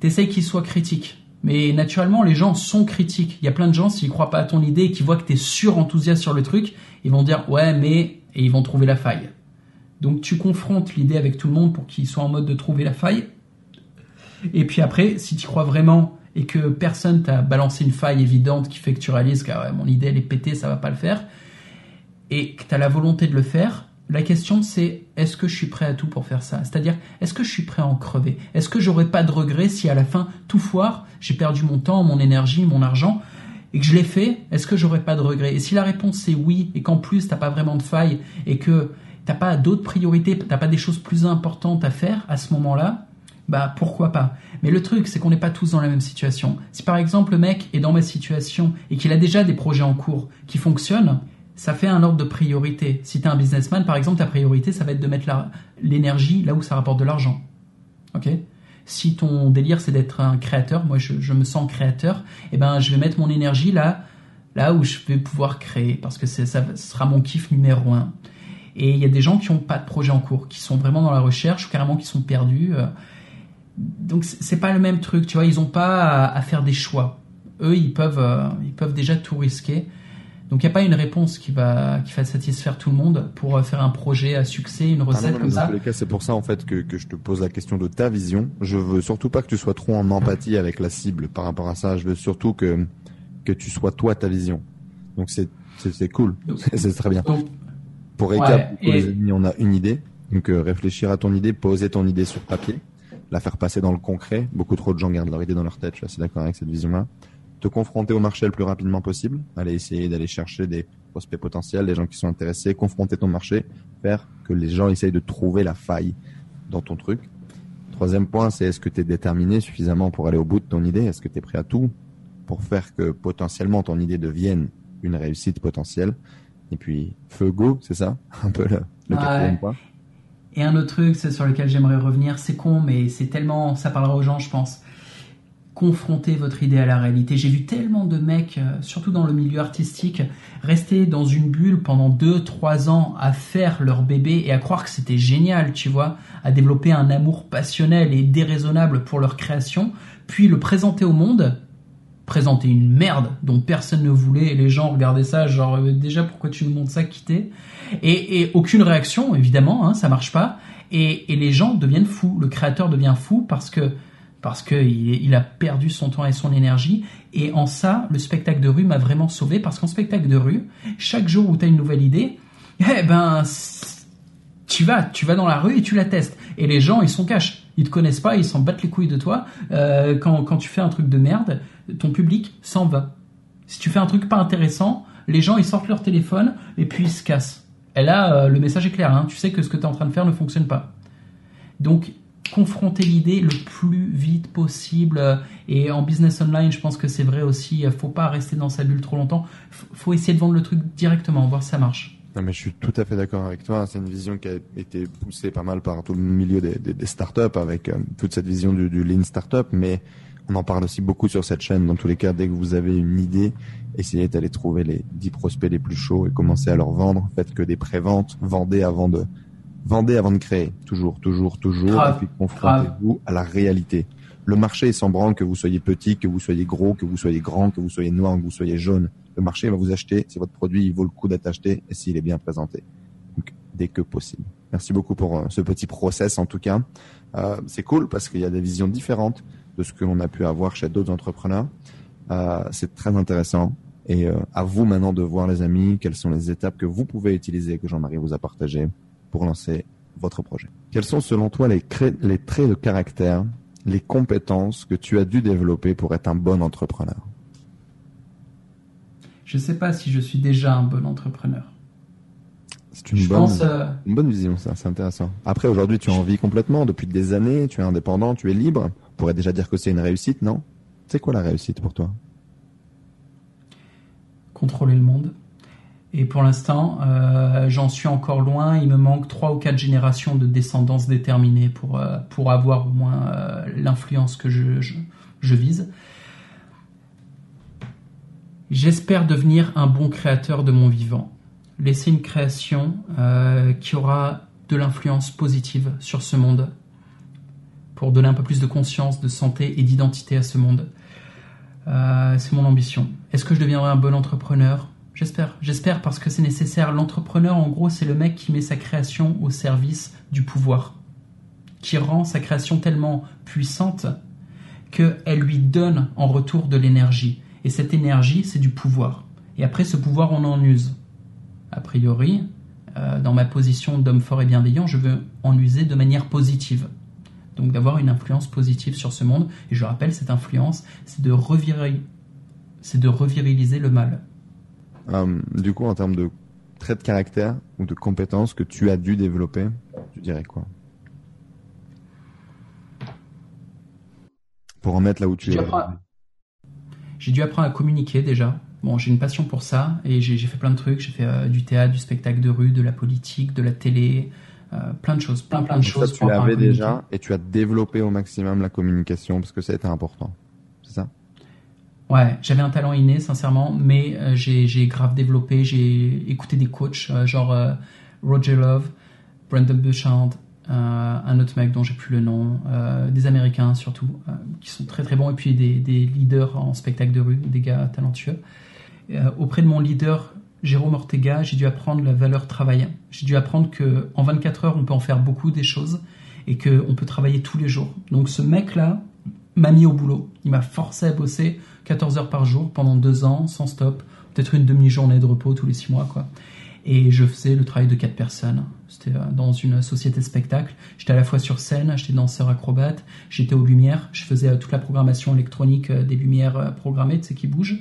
t'essayes qu'ils soient critiques. Mais naturellement, les gens sont critiques. Il y a plein de gens, s'ils croient pas à ton idée et qu'ils voient que t'es sur-enthousiaste sur le truc, ils vont dire, ouais, mais, et ils vont trouver la faille. Donc, tu confrontes l'idée avec tout le monde pour qu'ils soient en mode de trouver la faille. Et puis après, si tu crois vraiment et que personne t'a balancé une faille évidente qui fait que tu réalises que ah mon idée elle est pétée, ça va pas le faire, et que tu as la volonté de le faire, la question c'est est-ce que je suis prêt à tout pour faire ça? C'est-à-dire, est-ce que je suis prêt à en crever? Est-ce que j'aurais pas de regrets si à la fin tout foire, j'ai perdu mon temps, mon énergie, mon argent et que je l'ai fait, est-ce que j'aurais pas de regrets? Et si la réponse c'est oui, et qu'en plus t'as pas vraiment de faille, et que t'as pas d'autres priorités, t'as pas des choses plus importantes à faire à ce moment-là, bah pourquoi pas. Mais le truc, c'est qu'on n'est pas tous dans la même situation. Si par exemple le mec est dans ma situation et qu'il a déjà des projets en cours qui fonctionnent, ça fait un ordre de priorité. Si tu es un businessman, par exemple, ta priorité, ça va être de mettre l'énergie là où ça rapporte de l'argent. Ok? Si ton délire, c'est d'être un créateur, moi je, je me sens créateur, eh ben je vais mettre mon énergie là, là où je vais pouvoir créer, parce que ça sera mon kiff numéro un. Et il y a des gens qui n'ont pas de projet en cours, qui sont vraiment dans la recherche, ou carrément qui sont perdus. euh, donc c'est pas le même truc, tu vois, ils ont pas à, à faire des choix. Eux, ils peuvent, euh, ils peuvent déjà tout risquer. Donc il n'y a pas une réponse qui va, qui va satisfaire tout le monde pour euh, faire un projet à succès, une Ah non, recette non, comme dans ça. les cas, c'est pour ça en fait que, que je te pose la question de ta vision. Je veux surtout pas que tu sois trop en empathie avec la cible par rapport à ça. Je veux surtout que que tu sois toi ta vision. Donc c'est c'est cool, c'est très bien. Donc, Pour récap, Ouais, pour et- les amis, on a une idée. Donc euh, réfléchir à ton idée, poser ton idée sur papier, la faire passer dans le concret. Beaucoup trop de gens gardent leur idée dans leur tête. Je suis assez d'accord avec cette vision-là. Te confronter au marché le plus rapidement possible. Aller essayer d'aller chercher des prospects potentiels, des gens qui sont intéressés, confronter ton marché, faire que les gens essayent de trouver la faille dans ton truc. Troisième point, c'est est-ce que tu es déterminé suffisamment pour aller au bout de ton idée? Est-ce que tu es prêt à tout pour faire que potentiellement ton idée devienne une réussite potentielle? Et puis, feu go, c'est ça? Un peu le, quatrième point. Et un autre truc sur lequel j'aimerais revenir, c'est con, mais c'est tellement, ça parlera aux gens, je pense. Confronter votre idée à la réalité. J'ai vu tellement de mecs, euh, surtout dans le milieu artistique, rester dans une bulle pendant 2-3 ans à faire leur bébé et à croire que c'était génial, tu vois, à développer un amour passionnel et déraisonnable pour leur création, puis le présenter au monde, présenter une merde dont personne ne voulait et les gens regardaient ça genre euh, déjà pourquoi tu nous montres ça quitter et, et aucune réaction évidemment hein, ça marche pas. Et, et les gens deviennent fous. Le créateur devient fou parce que parce que il, a perdu son temps et son énergie. Et en ça le spectacle de rue m'a vraiment sauvé parce qu'en spectacle de rue chaque jour où tu as une nouvelle idée eh ben tu vas tu vas dans la rue et tu la testes. Et les gens ils sont cash ils te connaissent pas ils s'en battent les couilles de toi. Euh, quand, quand tu fais un truc de merde ton public s'en va. Si tu fais un truc pas intéressant les gens ils sortent leur téléphone et puis ils se cassent. Et là euh, le message est clair hein. tu sais que ce que tu es en train de faire ne fonctionne pas. Donc confronter l'idée le plus vite possible euh, et en business online je pense que c'est vrai aussi faut pas rester dans sa bulle trop longtemps. Faut essayer de vendre le truc directement voir si ça marche Non, mais je suis tout à fait d'accord avec toi. C'est une vision qui a été poussée pas mal par tout le milieu des, des, des startups avec euh, toute cette vision du, du lean startup, mais on en parle aussi beaucoup sur cette chaîne. Dans tous les cas, dès que vous avez une idée, essayez d'aller trouver les 10 prospects les plus chauds et commencez à leur vendre. Faites que des préventes, vendez avant de vendez avant de créer. Toujours, toujours, toujours. Et puis confrontez-vous à la réalité. Le marché est sans branle que vous soyez petit, que vous soyez gros, que vous soyez grand, que vous soyez noir, que vous soyez jaune. Le marché va vous acheter si votre produit vaut le coup d'être acheté et s'il est bien présenté. Donc, dès que possible. Merci beaucoup pour euh, ce petit process en tout cas. Euh, c'est cool parce qu'il y a des visions différentes. de ce que l'on a pu avoir chez d'autres entrepreneurs. Euh, c'est très intéressant. Et euh, à vous maintenant de voir, les amis, quelles sont les étapes que vous pouvez utiliser, que Jean-Marie vous a partagées pour lancer votre projet. Quels sont selon toi les, les traits de caractère, les compétences que tu as dû développer pour être un bon entrepreneur? Je ne sais pas si je suis déjà un bon entrepreneur. C'est une, bonne, euh, une bonne vision, ça, c'est intéressant. Après, aujourd'hui, tu en vis complètement, depuis des années, tu es indépendant, tu es libre. On pourrait déjà dire que c'est une réussite, non? C'est quoi la réussite pour toi? Contrôler le monde. Et pour l'instant, euh, j'en suis encore loin. Il me manque trois ou quatre générations de descendance déterminée pour, euh, pour avoir au moins l'influence que je, je vise. J'espère devenir un bon créateur de mon vivant laisser une création euh, qui aura de l'influence positive sur ce monde, pour donner un peu plus de conscience, de santé et d'identité à ce monde. Euh, c'est mon ambition. Est-ce que je deviendrai un bon entrepreneur? J'espère. J'espère parce que c'est nécessaire. L'entrepreneur, en gros, c'est le mec qui met sa création au service du pouvoir, qui rend sa création tellement puissante qu'elle lui donne en retour de l'énergie. Et cette énergie, c'est du pouvoir. Et après, ce pouvoir, on en use a priori, euh, dans ma position d'homme fort et bienveillant, je veux en user de manière positive. Donc d'avoir une influence positive sur ce monde. Et je rappelle, cette influence, c'est de, c'est de reviriliser le mal. Euh, du coup, en termes de traits de caractère ou de compétences que tu as dû développer, tu dirais quoi? Pour en mettre là où tu es. J'ai dû apprendre à communiquer déjà. Bon, j'ai une passion pour ça et j'ai fait plein de trucs. J'ai fait euh, du théâtre, du spectacle de rue, de la politique, de la télé, euh, plein de choses, plein plein de choses. Ça, tu l'avais déjà et tu as développé au maximum la communication parce que ça a été important. C'est ça? Ouais, j'avais un talent inné, sincèrement, mais euh, j'ai grave développé. J'ai écouté des coachs, genre Roger Love, Brandon Bouchard, un autre mec dont j'ai plus le nom, des Américains surtout, qui sont très très bons, et puis des, leaders en spectacle de rue, des gars talentueux. Euh, auprès de mon leader Jérôme Ortega, j'ai dû apprendre la valeur travail. J'ai dû apprendre que en 24 heures, on peut en faire beaucoup des choses et qu'on peut travailler tous les jours. Donc ce mec-là m'a mis au boulot. Il m'a forcé à bosser 14 heures par jour pendant deux ans, sans stop. Peut-être une demi-journée de repos tous les six mois, quoi. Et je faisais le travail de quatre personnes. C'était euh, dans une société spectacle. J'étais à la fois sur scène, j'étais danseur acrobate, j'étais aux lumières, je faisais euh, toute la programmation électronique des lumières programmées, tu sais, qui bougent.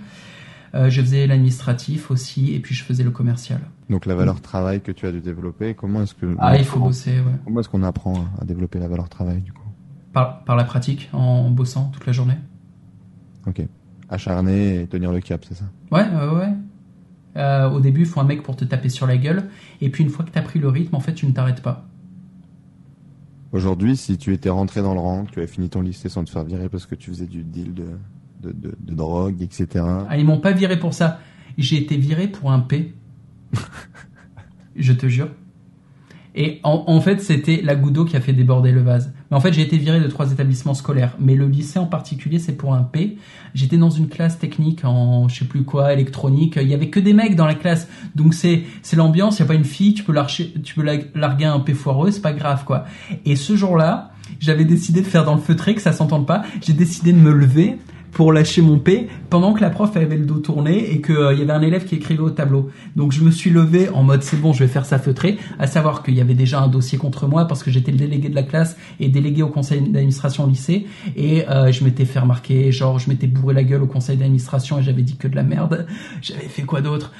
Euh, je faisais l'administratif aussi, et puis je faisais le commercial. Donc la valeur travail que tu as dû développer, comment est-ce que ah il faut bosser, ouais. Comment est-ce qu'on apprend à développer la valeur travail du coup? Par, par la pratique, en bossant toute la journée. Ok. Acharné et tenir le cap, c'est ça? Ouais, ouais, ouais. Euh, au début, il faut un mec pour te taper sur la gueule, et puis une fois que tu as pris le rythme, en fait, tu ne t'arrêtes pas. Aujourd'hui, si tu étais rentré dans le rang, tu avais fini ton lycée sans te faire virer parce que tu faisais du deal de, de, drogue, etc. Ah, ils m'ont pas viré pour ça. J'ai été viré pour un P. je te jure. Et en, fait, c'était la goutte d'eau qui a fait déborder le vase. Mais en fait, j'ai été viré de trois établissements scolaires. Mais le lycée en particulier, c'est pour un P. J'étais dans une classe technique en, je sais plus quoi, électronique. Il y avait que des mecs dans la classe. Donc c'est, c'est l'ambiance. Il y a pas une fille, tu peux larguer, tu peux larguer un P foireux, c'est pas grave, quoi. Et ce jour-là, j'avais décidé de faire dans le feutré, que ça s'entende pas. J'ai décidé de me lever pour lâcher mon P pendant que la prof avait le dos tourné et qu'il euh, y avait un élève qui écrivait au tableau. Donc je me suis levé en mode c'est bon, je vais faire ça feutré, à savoir qu'il y avait déjà un dossier contre moi parce que j'étais le délégué de la classe et délégué au conseil d'administration lycée et euh, je m'étais fait remarquer, genre je m'étais bourré la gueule au conseil d'administration et j'avais dit que de la merde. J'avais fait quoi d'autre?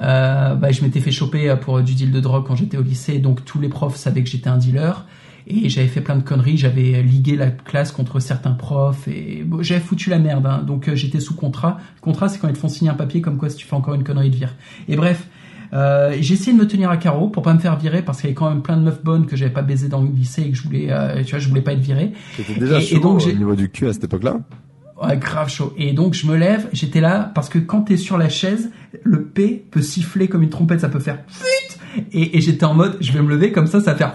Euh, bah, je m'étais fait choper pour du deal de drogue quand j'étais au lycée, donc tous les profs savaient que j'étais un dealer et j'avais fait plein de conneries, j'avais ligué la classe contre certains profs et j'avais foutu la merde. Hein. Donc euh, j'étais sous contrat. Le contrat, c'est quand ils te font signer un papier comme quoi si tu fais encore une connerie de vire. Et bref, euh, j'ai essayé de me tenir à carreau pour pas me faire virer parce qu'il y avait quand même plein de meufs bonnes que j'avais pas baisé dans le lycée et que je voulais, euh, tu vois, je voulais pas être viré. C'était déjà chaud donc, au niveau du cul à cette époque-là. Ouais, grave chaud. Et donc je me lève, j'étais là parce que quand t'es sur la chaise, le P peut siffler comme une trompette, ça peut faire et, et j'étais en mode, je vais me lever comme ça, ça va faire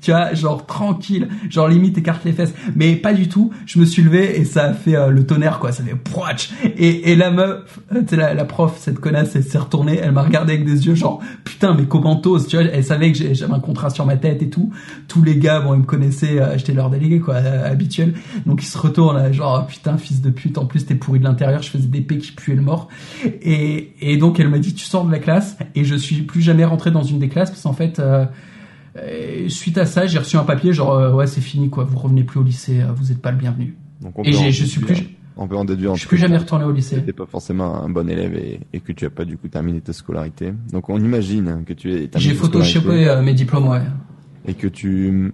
tu vois, genre tranquille, genre limite écarte les fesses, mais pas du tout. Je me suis levé et ça a fait euh, le tonnerre quoi, ça fait proach. Et, et la meuf, euh, tu la, la, prof, cette connasse, elle s'est retournée, elle m'a regardé avec des yeux genre putain mais comment t'oses, tu vois, elle savait que j'avais un contrat sur ma tête et tout. Tous les gars, bon ils me connaissaient, euh, j'étais leur délégué quoi, habituel. Donc ils se retournent genre putain fils de pute, en plus t'es pourri de l'intérieur, je faisais des pets qui puaient le mort. Et, et donc elle m'a dit tu sors de la classe et je suis plus jamais rentré dans une des classes parce qu'en fait et suite à ça, j'ai reçu un papier genre euh, ouais c'est fini quoi, vous revenez plus au lycée, euh, vous n'êtes pas le bienvenu. Donc on et en je suis plus, on peut en déduire. je suis plus jamais retourné au lycée. T'es pas forcément un bon élève et, et que tu as pas du coup terminé ta scolarité. Donc on imagine que tu es J'ai photoshopé euh, mes diplômes ouais. et que tu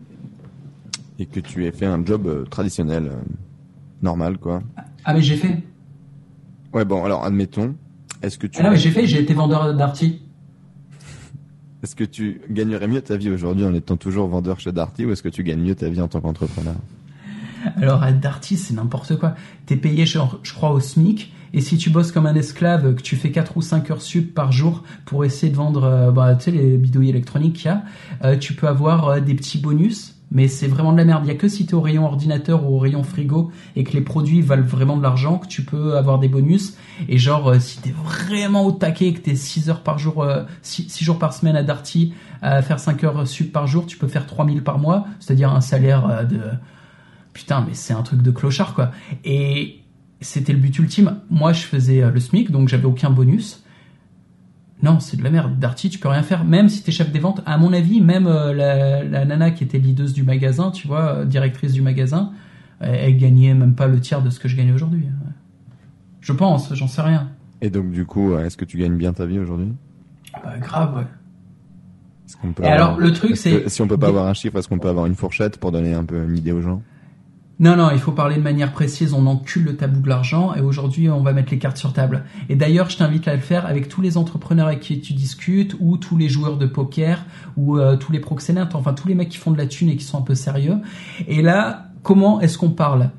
et que tu aies fait un job traditionnel normal quoi. Ah mais j'ai fait. Ouais bon alors admettons. Est-ce que tu Ah non mais j'ai fait, j'ai été vendeur d'arty. Est-ce que tu gagnerais mieux ta vie aujourd'hui en étant toujours vendeur chez Darty ou est-ce que tu gagnes mieux ta vie en tant qu'entrepreneur? Alors à Darty, c'est n'importe quoi. T'es payé je crois au SMIC et si tu bosses comme un esclave, que tu fais 4 ou 5 heures sup par jour pour essayer de vendre euh, bah, les bidouilles électroniques qu'il y a, euh, tu peux avoir euh, des petits bonus. Mais c'est vraiment de la merde. Il y a que si t'es au rayon ordinateur ou au rayon frigo et que les produits valent vraiment de l'argent que tu peux avoir des bonus. Et genre, euh, si t'es vraiment au taquet, que t'es 6 heures par jour, 6, jours par semaine à Darty, à faire 5 heures sup par jour, tu peux faire 3000 par mois. C'est-à-dire un salaire euh, de... Putain, mais c'est un truc de clochard, quoi. Et c'était le but ultime. Moi, je faisais euh, le SMIC, donc j'avais aucun bonus. Non, c'est de la merde. Darty, tu peux rien faire. Même si t'es chef des ventes, à mon avis, même euh, la, la nana qui était leaduse du magasin, tu vois, euh, directrice du magasin, elle, elle gagnait même pas le tiers de ce que je gagne aujourd'hui. Ouais. Je pense, j'en sais rien. Et donc du coup, euh, est-ce que tu gagnes bien ta vie aujourd'hui? Bah, grave, ouais. Est-ce qu'on peut Et alors, le truc, c'est- si on peut pas avoir un chiffre, est-ce qu'on peut avoir une fourchette pour donner un peu une idée aux gens? Non, non, il faut parler de manière précise. On encule le tabou de l'argent et aujourd'hui, on va mettre les cartes sur table. Et d'ailleurs, je t'invite à le faire avec tous les entrepreneurs avec qui tu discutes ou tous les joueurs de poker ou euh, tous les proxénètes, enfin tous les mecs qui font de la thune et qui sont un peu sérieux. Et là, comment est-ce qu'on parle?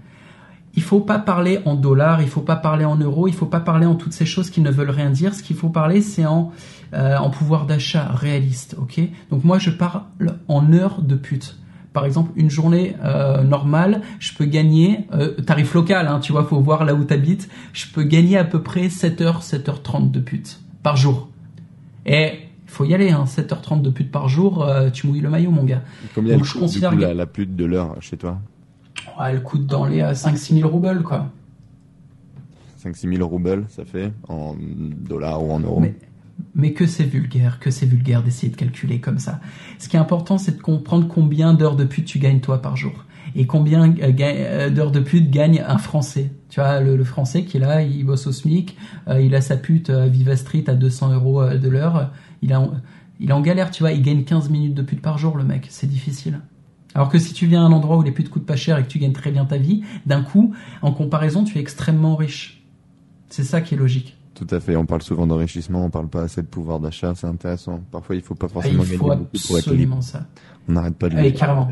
Il faut pas parler en dollars, il faut pas parler en euros, il faut pas parler en toutes ces choses qui ne veulent rien dire. Ce qu'il faut parler, c'est en, euh, en pouvoir d'achat réaliste, ok? Donc moi, je parle en heures de pute. Par exemple, une journée euh, normale, je peux gagner, euh, tarif local, hein, tu vois, faut voir là où t'habites, je peux gagner à peu près 7h, 7h30 de pute par jour. Et il faut y aller, hein, 7h30 de pute par jour, euh, tu mouilles le maillot, mon gars. Combien Donc, elle je coûte, du coup, la, la pute de l'heure chez toi? Elle coûte dans les 5-6 000 roubles, quoi. 5-6 000 roubles, ça fait en dollars ou en euros? Mais, mais que c'est vulgaire, que c'est vulgaire d'essayer de calculer comme ça. Ce qui est important, c'est de comprendre combien d'heures de pute tu gagnes toi par jour. Et combien euh, euh, d'heures de pute gagne un Français. Tu vois, le, Français qui est là, il bosse au SMIC, euh, il a sa pute à Viva Street à 200 euros de l'heure. Il, il est en galère, tu vois, il gagne 15 minutes de pute par jour, le mec. C'est difficile. Alors que si tu viens à un endroit où les putes coûtent pas cher et que tu gagnes très bien ta vie, d'un coup, en comparaison, tu es extrêmement riche. C'est ça qui est logique. Tout à fait. On parle souvent d'enrichissement, on parle pas assez de pouvoir d'achat. C'est intéressant. Parfois, il faut pas Ah, forcément il gagner faut beaucoup pour être libre. absolument ça. On n'arrête pas de le Allez, carrément.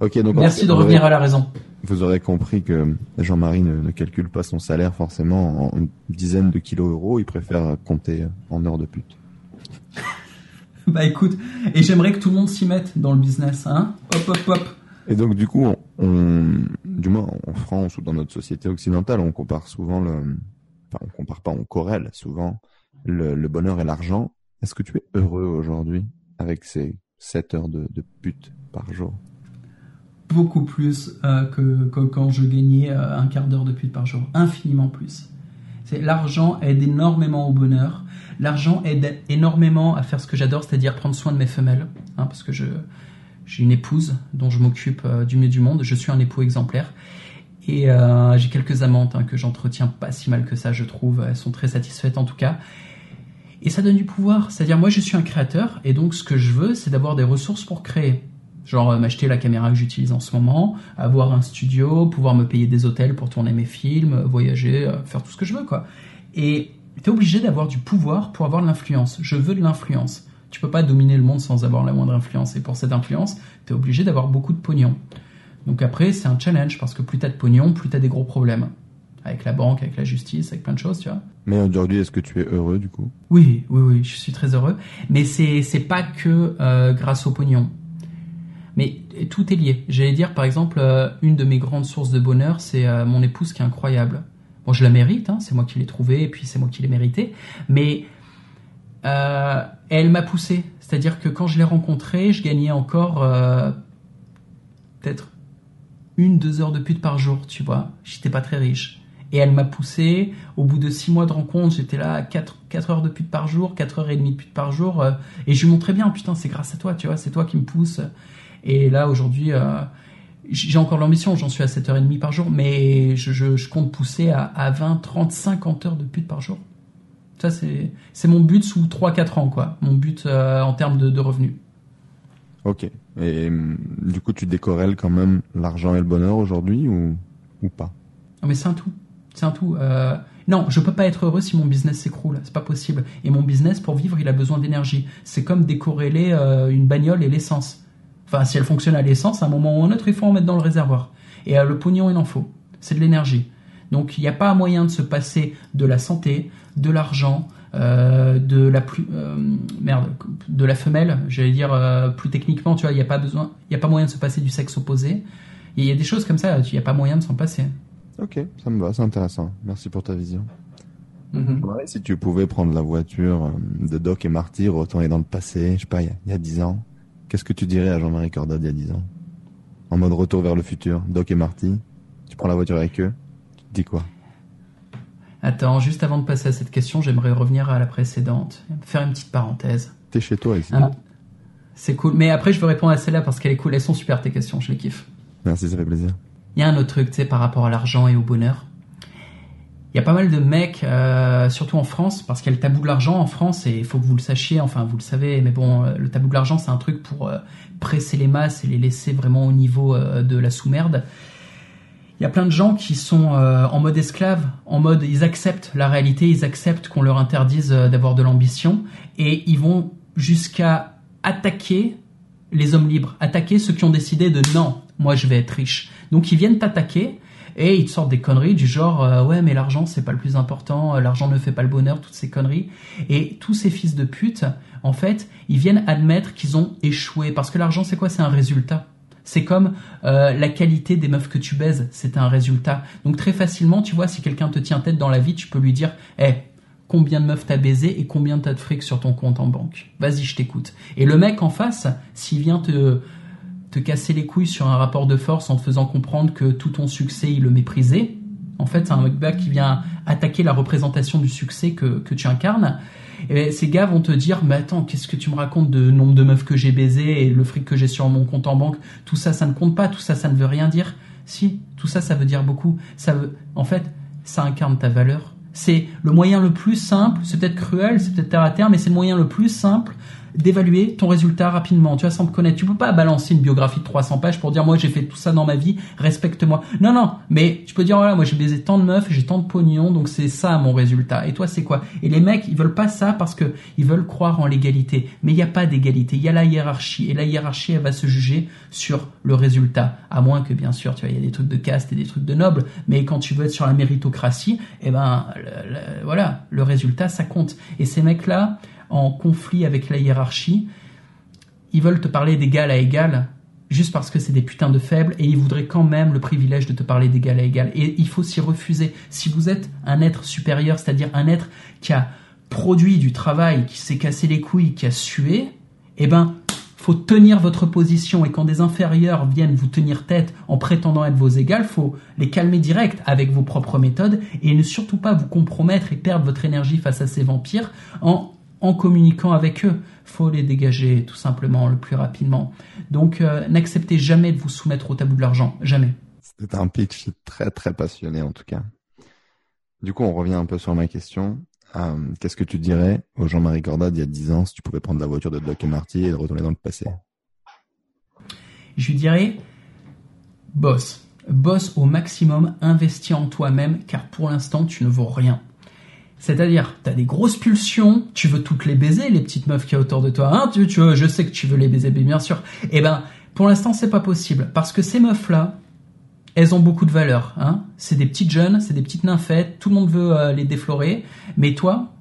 Ok, donc Merci de revenir aurez- à la raison. Vous aurez compris que Jean-Marie ne, ne calcule pas son salaire forcément en une dizaine de kilos euros. Il préfère compter en heures de pute. Bah écoute, et j'aimerais que tout le monde s'y mette dans le business, hein Hop, hop, hop. Et donc du coup, on, on- du moins en France ou dans notre société occidentale, on compare souvent le, enfin on compare pas, on corrèle souvent le, bonheur et l'argent. Est-ce que tu es heureux aujourd'hui avec ces 7 heures de, de pute par jour? Beaucoup plus euh, que, quand je gagnais euh, un quart d'heure de pute par jour. Infiniment plus. L'argent aide énormément au bonheur. L'argent aide énormément à faire ce que j'adore, c'est-à-dire prendre soin de mes femelles. hein, parce que je j'ai une épouse dont je m'occupe euh, du mieux du monde. Je suis un époux exemplaire. Et euh, j'ai quelques amantes hein, que j'entretiens pas si mal que ça, je trouve. Elles sont très satisfaites en tout cas. Et ça donne du pouvoir. C'est-à-dire, moi, je suis un créateur, et donc ce que je veux, c'est d'avoir des ressources pour créer. Genre euh, m'acheter la caméra que j'utilise en ce moment, avoir un studio, pouvoir me payer des hôtels pour tourner mes films, voyager, euh, faire tout ce que je veux, quoi. Et t'es obligé d'avoir du pouvoir pour avoir de l'influence. Je veux de l'influence. Tu peux pas dominer le monde sans avoir la moindre influence. Et pour cette influence, t'es obligé d'avoir beaucoup de pognon. Donc après, c'est un challenge parce que plus t'as de pognon, plus t'as des gros problèmes. Avec la banque, avec la justice, avec plein de choses, tu vois. Mais aujourd'hui, est-ce que tu es heureux du coup? Oui, oui, oui, je suis très heureux. Mais c'est c'est pas que euh, grâce au pognon. Mais tout est lié. J'allais dire, par exemple, euh, une de mes grandes sources de bonheur, c'est euh, mon épouse qui est incroyable. Bon, je la mérite, hein, c'est moi qui l'ai trouvée, et puis c'est moi qui l'ai méritée. Mais elle m'a poussé. C'est-à-dire que quand je l'ai rencontrée, je gagnais encore peut-être une, deux heures de pute par jour, tu vois. J'étais pas très riche. Et elle m'a poussé. Au bout de six mois de rencontre, j'étais là à 4, heures de pute par jour, 4 heures et demie de pute par jour. et je lui montrais bien, putain, c'est grâce à toi, tu vois, c'est toi qui me pousse. Et là, aujourd'hui, euh, j'ai encore l'ambition, j'en suis à 7h30 par jour, mais je, compte pousser à, 20, 30, 50 heures de pute par jour. Ça, c'est mon but sous 3-4 ans, quoi. Mon but euh, en termes de, revenus. Ok. Et hum, du coup, tu décorrèles quand même l'argent et le bonheur aujourd'hui ou, ou pas? Non, Mais c'est un tout. C'est un tout. Euh, non, je peux pas être heureux si mon business s'écroule. C'est pas possible. Et mon business, pour vivre, il a besoin d'énergie. C'est comme décorréler une bagnole et l'essence. Enfin, si elle fonctionne à l'essence, à un moment ou à un autre, il faut en mettre dans le réservoir. Et euh, le pognon, il en faut. C'est de l'énergie. Donc, il n'y a pas moyen de se passer de la santé, de l'argent, euh, de la plus euh, merde, de la femelle. J'allais dire plus techniquement, tu vois, il n'y a pas besoin, il y a pas moyen de se passer du sexe opposé. Il y a des choses comme ça, il n'y a pas moyen de s'en passer. Ok, ça me va, c'est intéressant. Merci pour ta vision. Mm-hmm. si tu pouvais prendre la voiture de Doc et Marty, retourner dans le passé, je sais pas, il y a dix ans, Qu'est-ce que tu dirais à Jean-Marie Cordat il y a 10 ans? En mode retour vers le futur, Doc et Marty, tu prends la voiture avec eux, tu te dis quoi? Attends, juste avant de passer à cette question, j'aimerais revenir à la précédente, faire une petite parenthèse. T'es chez toi ici. c'est cool, mais après je veux répondre à celle-là parce qu'elle est cool, elles sont super tes questions, je les kiffe. Merci, ça fait plaisir. Il y a un autre truc, tu sais, par rapport à l'argent et au bonheur il y a pas mal de mecs, euh, surtout en France, parce qu'il y a le tabou de l'argent en France, et il faut que vous le sachiez, enfin vous le savez, mais bon, euh, le tabou de l'argent, c'est un truc pour euh, presser les masses et les laisser vraiment au niveau de la sous-merde. Y a plein de gens qui sont en mode esclave, en mode ils acceptent la réalité, ils acceptent qu'on leur interdise d'avoir de l'ambition, et ils vont jusqu'à attaquer les hommes libres, attaquer ceux qui ont décidé de non, moi je vais être riche. Donc ils viennent t'attaquer et ils te sortent des conneries du genre euh, ouais mais l'argent c'est pas le plus important, euh, l'argent ne fait pas le bonheur, toutes ces conneries. Et tous ces fils de pute, en fait, ils viennent admettre qu'ils ont échoué parce que l'argent c'est quoi? C'est un résultat. C'est comme euh, la qualité des meufs que tu baises, c'est un résultat. Donc très facilement, tu vois, si quelqu'un te tient tête dans la vie, tu peux lui dire, hé, combien de meufs t'as baisé et combien t'as de fric sur ton compte en banque? Vas-y, je t'écoute. Et le mec en face, s'il vient te te casser les couilles sur un rapport de force en te faisant comprendre que tout ton succès, il le méprisait. En fait, c'est un mec qui vient attaquer la représentation du succès que, que tu incarnes. Et ces gars vont te dire, mais attends, qu'est-ce que tu me racontes de nombre de meufs que j'ai baisé et le fric que j'ai sur mon compte en banque? Tout ça, ça ne compte pas. Tout ça, ça ne veut rien dire. Si, tout ça, ça veut dire beaucoup. Ça veut, en fait, ça incarne ta valeur. C'est le moyen le plus simple. C'est peut-être cruel, c'est peut-être terre à terre, mais c'est le moyen le plus simple d'évaluer ton résultat rapidement, tu vois, sans te connaître. Tu peux pas balancer une biographie de 300 pages pour dire moi j'ai fait tout ça dans ma vie, respecte-moi. Non, non, mais tu peux dire voilà, moi j'ai baisé tant de meufs, j'ai tant de pognon, donc c'est ça mon résultat. Et toi c'est quoi? Et les mecs, ils veulent pas ça parce que ils veulent croire en l'égalité. Mais il n'y a pas d'égalité, il y a la hiérarchie. Et la hiérarchie, elle va se juger sur le résultat. À moins que bien sûr, tu vois, il y a des trucs de caste et des trucs de nobles. Mais quand tu veux être sur la méritocratie, eh ben voilà, le résultat ça compte. Et ces mecs-là, en conflit avec la hiérarchie, ils veulent te parler d'égal à égal juste parce que c'est des putains de faibles et ils voudraient quand même le privilège de te parler d'égal à égal. Et il faut s'y refuser. Si vous êtes un être supérieur, c'est-à-dire un être qui a produit du travail, qui s'est cassé les couilles, qui a sué, eh ben, faut tenir votre position et quand des inférieurs viennent vous tenir tête en prétendant être vos égales, faut les calmer direct avec vos propres méthodes et ne surtout pas vous compromettre et perdre votre énergie face à ces vampires en en communiquant avec eux. faut les dégager tout simplement le plus rapidement. Donc euh, n'acceptez jamais de vous soumettre au tabou de l'argent. Jamais. C'était un pitch très très passionné en tout cas. Du coup, on revient un peu sur ma question. Euh, qu'est-ce que tu dirais au Jean-Marie Cordat il y a 10 ans si tu pouvais prendre la voiture de Doc et Marty et retourner dans le passé? Je lui dirais, boss, boss au maximum, investis en toi-même car pour l'instant tu ne vaux rien. C'est-à-dire, t'as des grosses pulsions, tu veux toutes les baiser, les petites meufs qui y a autour de toi. Hein, tu, veux, je sais que tu veux les baiser, bien sûr. Eh ben, pour l'instant, c'est pas possible. Parce que ces meufs-là, elles ont beaucoup de valeur. Hein. C'est des petites jeunes, c'est des petites nymphètes, tout le monde veut euh, les déflorer. Mais toi,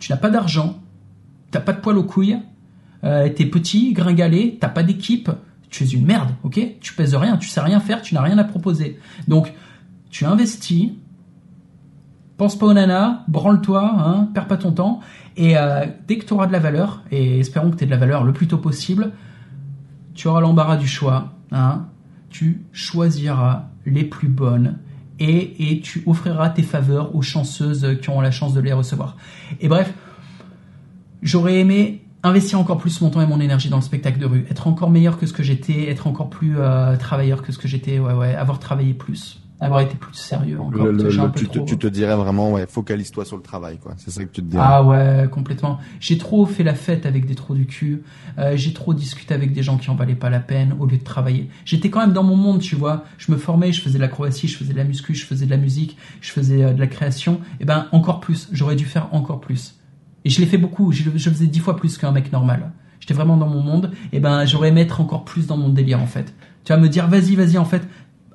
tu n'as pas d'argent, t'as pas de poil aux couilles, euh, t'es petit, gringalé, t'as pas d'équipe, tu es une merde, ok? Tu pèses rien, tu sais rien faire, tu n'as rien à proposer. Donc, tu investis, pense pas aux nanas, branle-toi, hein, perds pas ton temps, et euh, dès que tu auras de la valeur, et espérons que tu aies de la valeur le plus tôt possible, tu auras l'embarras du choix, hein, tu choisiras les plus bonnes, et, et tu offriras tes faveurs aux chanceuses qui ont la chance de les recevoir. Et bref, j'aurais aimé investir encore plus mon temps et mon énergie dans le spectacle de rue, être encore meilleur que ce que j'étais, être encore plus euh, travailleur que ce que j'étais, avoir travaillé plus, avoir été plus sérieux encore. Le- le- tu, te, trop- tu te dirais vraiment, ouais, focalise-toi sur le travail, quoi. C'est ça que tu te dirais. Ah ouais, complètement. J'ai trop fait la fête avec des trous du cul. Euh, j'ai trop discuté avec des gens qui en valaient pas la peine au lieu de travailler. J'étais quand même dans mon monde, tu vois. Je me formais, je faisais de l'acrobatie, je faisais de la muscu, je faisais de la musique, je faisais euh, de la création. Et ben encore plus. J'aurais dû faire encore plus. Et je l'ai fait beaucoup. Je, je faisais dix fois plus qu'un mec normal. J'étais vraiment dans mon monde. Et ben j'aurais aimé être encore plus dans mon délire en fait. Tu vas me dire vas-y, vas-y en fait,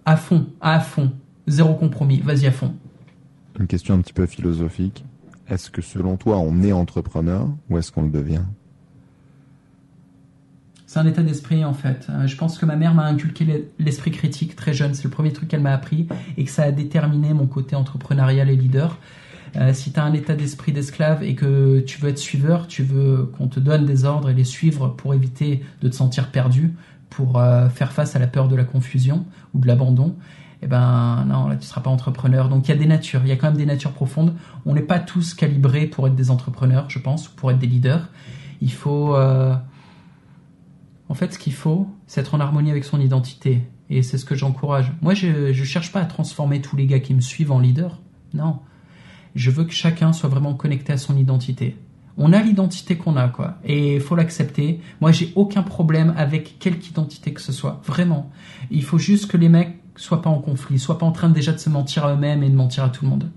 à fond, à fond, zéro compromis, vas-y à fond. Une question un petit peu philosophique. Est-ce que selon toi, on est entrepreneur ou est-ce qu'on le devient? C'est un état d'esprit en fait. Euh, je pense que ma mère m'a inculqué l'e- l'esprit critique très jeune. C'est le premier truc qu'elle m'a appris et que ça a déterminé mon côté entrepreneurial et leader. Euh, si tu as un état d'esprit d'esclave et que tu veux être suiveur, tu veux qu'on te donne des ordres et les suivre pour éviter de te sentir perdu, pour euh, faire face à la peur de la confusion ou de l'abandon, eh ben non, là tu seras pas entrepreneur. Donc il y a des natures, il y a quand même des natures profondes. On n'est pas tous calibrés pour être des entrepreneurs, je pense, ou pour être des leaders. Il faut euh, en fait, ce qu'il faut, c'est être en harmonie avec son identité. Et c'est ce que j'encourage. Moi, je ne cherche pas à transformer tous les gars qui me suivent en leader. Non. Je veux que chacun soit vraiment connecté à son identité. On a l'identité qu'on a, quoi. Et il faut l'accepter. Moi, j'ai aucun problème avec quelque identité que ce soit. Vraiment. Il faut juste que les mecs soient pas en conflit, soient pas en train déjà de se mentir à eux-mêmes et de mentir à tout le monde.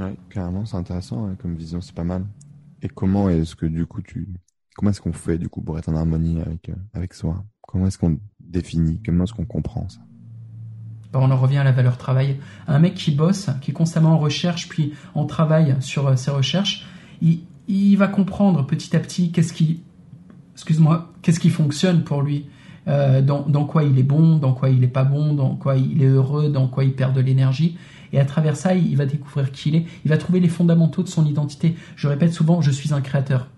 Oui, carrément, c'est intéressant hein, comme vision, c'est pas mal. Et comment est-ce que du coup tu, comment est-ce qu'on fait du coup pour être en harmonie avec euh, avec soi? Comment est-ce qu'on définit? Comment est-ce qu'on comprend ça? Bah, on en revient à la valeur travail. Un mec qui bosse, qui est constamment en recherche, puis en travail sur euh, ses recherches, il, il va comprendre petit à petit qu'est-ce qui, excuse-moi, qu'est-ce qui fonctionne pour lui, euh, dans, quoi il est bon, dans quoi il est pas bon, dans quoi il est heureux, dans quoi il perd de l'énergie. Et à travers ça, il va découvrir qui il est. Il va trouver les fondamentaux de son identité. Je répète souvent, je suis un créateur.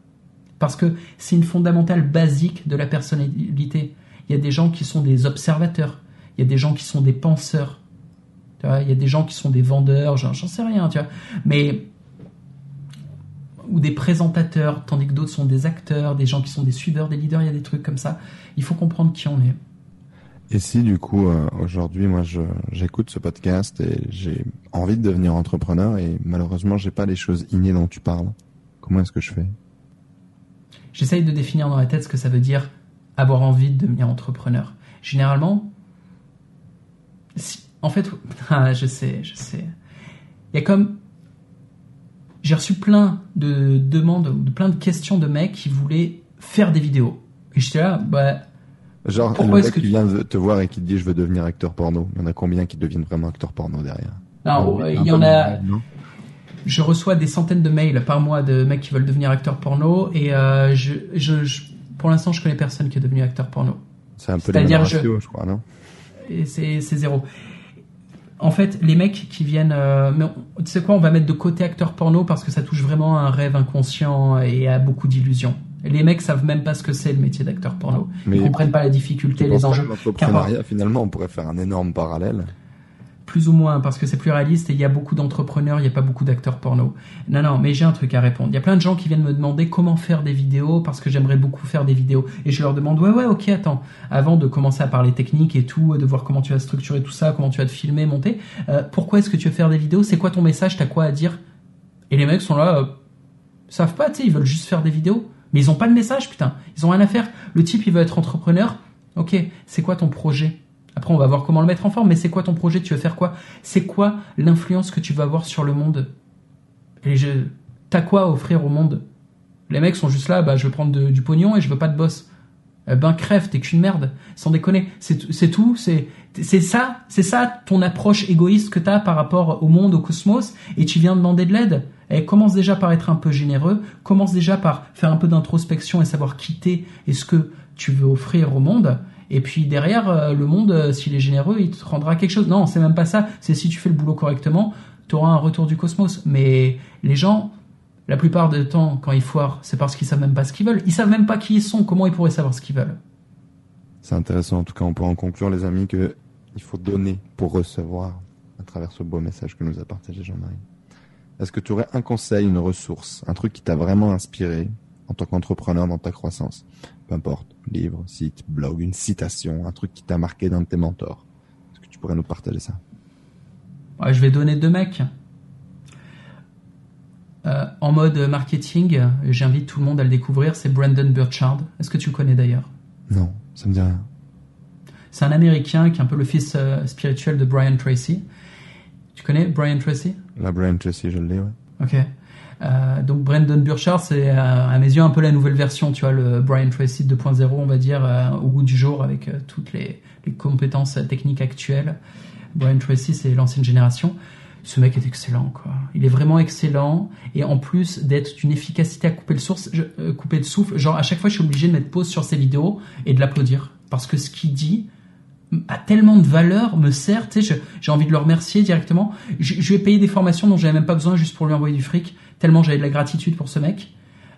Parce que c'est une fondamentale basique de la personnalité. Il y a des gens qui sont des observateurs. Il y a des gens qui sont des penseurs. Tu vois, il y a des gens qui sont des vendeurs, j'en sais rien, tu vois. Mais ou des présentateurs, tandis que d'autres sont des acteurs, des gens qui sont des suiveurs, des leaders, il y a des trucs comme ça. Il faut comprendre qui on est. Et si du coup euh, aujourd'hui moi j'écoute ce podcast et j'ai envie de devenir entrepreneur et malheureusement j'ai pas les choses innées dont tu parles, comment est-ce que je fais? J'essaye de définir dans la tête ce que ça veut dire avoir envie de devenir entrepreneur. Généralement, si- en fait, ah, je sais, je sais. Il y a comme j'ai reçu plein de demandes ou de plein de questions de mecs qui voulaient faire des vidéos. Et j'étais là, bah, Genre Pourquoi le est-ce mec que qui tu- vient te voir et qui te dit je veux devenir acteur porno, il y en a combien qui deviennent vraiment acteurs porno derrière? Non, Un il y en a, je reçois des centaines de mails par mois de mecs qui veulent devenir acteurs porno et euh, je, je, je- pour l'instant, je connais personne qui est devenu acteur porno. C'est un peu les mêmes C'est-à-dire, je- je crois, non? C'est zéro. En fait, les mecs qui viennent, euh, mais on- tu sais quoi, on va mettre de côté acteur porno parce que ça touche vraiment à un rêve inconscient et à beaucoup d'illusions. Les mecs savent même pas ce que c'est le métier d'acteur porno. Mais Ils comprennent pas la difficulté, les enjeux. finalement, on pourrait faire un énorme parallèle. Plus ou moins, parce que c'est plus réaliste et il y a beaucoup d'entrepreneurs, il n'y a pas beaucoup d'acteurs porno. Non, non, mais j'ai un truc à répondre. Il y a plein de gens qui viennent me demander comment faire des vidéos parce que j'aimerais beaucoup faire des vidéos. Et je leur demande, ouais, ouais, ok, attends. Avant de commencer à parler technique et tout, de voir comment tu vas structurer tout ça, comment tu vas te filmer, monter, euh, pourquoi est-ce que tu veux faire des vidéos? C'est quoi ton message? T'as quoi à dire? Et les mecs sont là, euh, savent pas, tu sais, ils veulent juste faire des vidéos. Mais ils ont pas de message, putain. Ils ont rien à faire. Le type, il veut être entrepreneur. Ok, c'est quoi ton projet? Après, on va voir comment le mettre en forme, mais c'est quoi ton projet? Tu veux faire quoi? C'est quoi l'influence que tu vas avoir sur le monde? Et je... T'as quoi à offrir au monde? Les mecs sont juste là, bah, je veux prendre du pognon et je veux pas de boss. Eh ben crève, t'es qu'une merde. Sans déconner, c'est tout. C'est c'est ça, c'est ça ton approche égoïste que t'as par rapport au monde, au cosmos, et tu viens demander de l'aide. Et commence déjà par être un peu généreux. Commence déjà par faire un peu d'introspection et savoir qui t'es et ce que tu veux offrir au monde. Et puis derrière, euh, le monde, euh, s'il est généreux, il te rendra quelque chose. Non, c'est même pas ça. C'est si tu fais le boulot correctement, tu auras un retour du cosmos. Mais les gens, la plupart du temps, quand ils foirent, c'est parce qu'ils savent même pas ce qu'ils veulent. Ils savent même pas qui ils sont. Comment ils pourraient savoir ce qu'ils veulent? C'est intéressant. En tout cas, on peut en conclure, les amis, que il faut donner pour recevoir à travers ce beau message que nous a partagé Jean-Marie. Est-ce que tu aurais un conseil, une ressource, un truc qui t'a vraiment inspiré en tant qu'entrepreneur dans ta croissance? Peu importe, livre, site, blog, une citation, un truc qui t'a marqué d'un de tes mentors. Est-ce que tu pourrais nous partager ça? Ouais, Je vais donner deux mecs. Euh, en mode marketing, j'invite tout le monde à le découvrir, c'est Brandon Burchard. Est-ce que tu le connais d'ailleurs? Non, ça me dit rien. C'est un Américain qui est un peu le fils euh, spirituel de Brian Tracy. Tu connais Brian Tracy? La Brian Tracy, je l'ai, ouais. Ok. Euh, donc Brandon Burchard, c'est à mes yeux un peu la nouvelle version, tu vois, le Brian Tracy 2.0, on va dire, au goût du jour avec toutes les, compétences techniques actuelles. Brian Tracy, c'est l'ancienne génération ce mec est excellent, quoi. Il est vraiment excellent. Et en plus d'être d'une efficacité à couper le, euh, couper le souffle, genre à chaque fois je suis obligé de mettre pause sur ses vidéos et de l'applaudir. Parce que ce qu'il dit a tellement de valeur, me sert, tu sais, j'ai envie de le remercier directement. Je, je vais payer des formations dont j'avais même pas besoin juste pour lui envoyer du fric, tellement j'avais de la gratitude pour ce mec.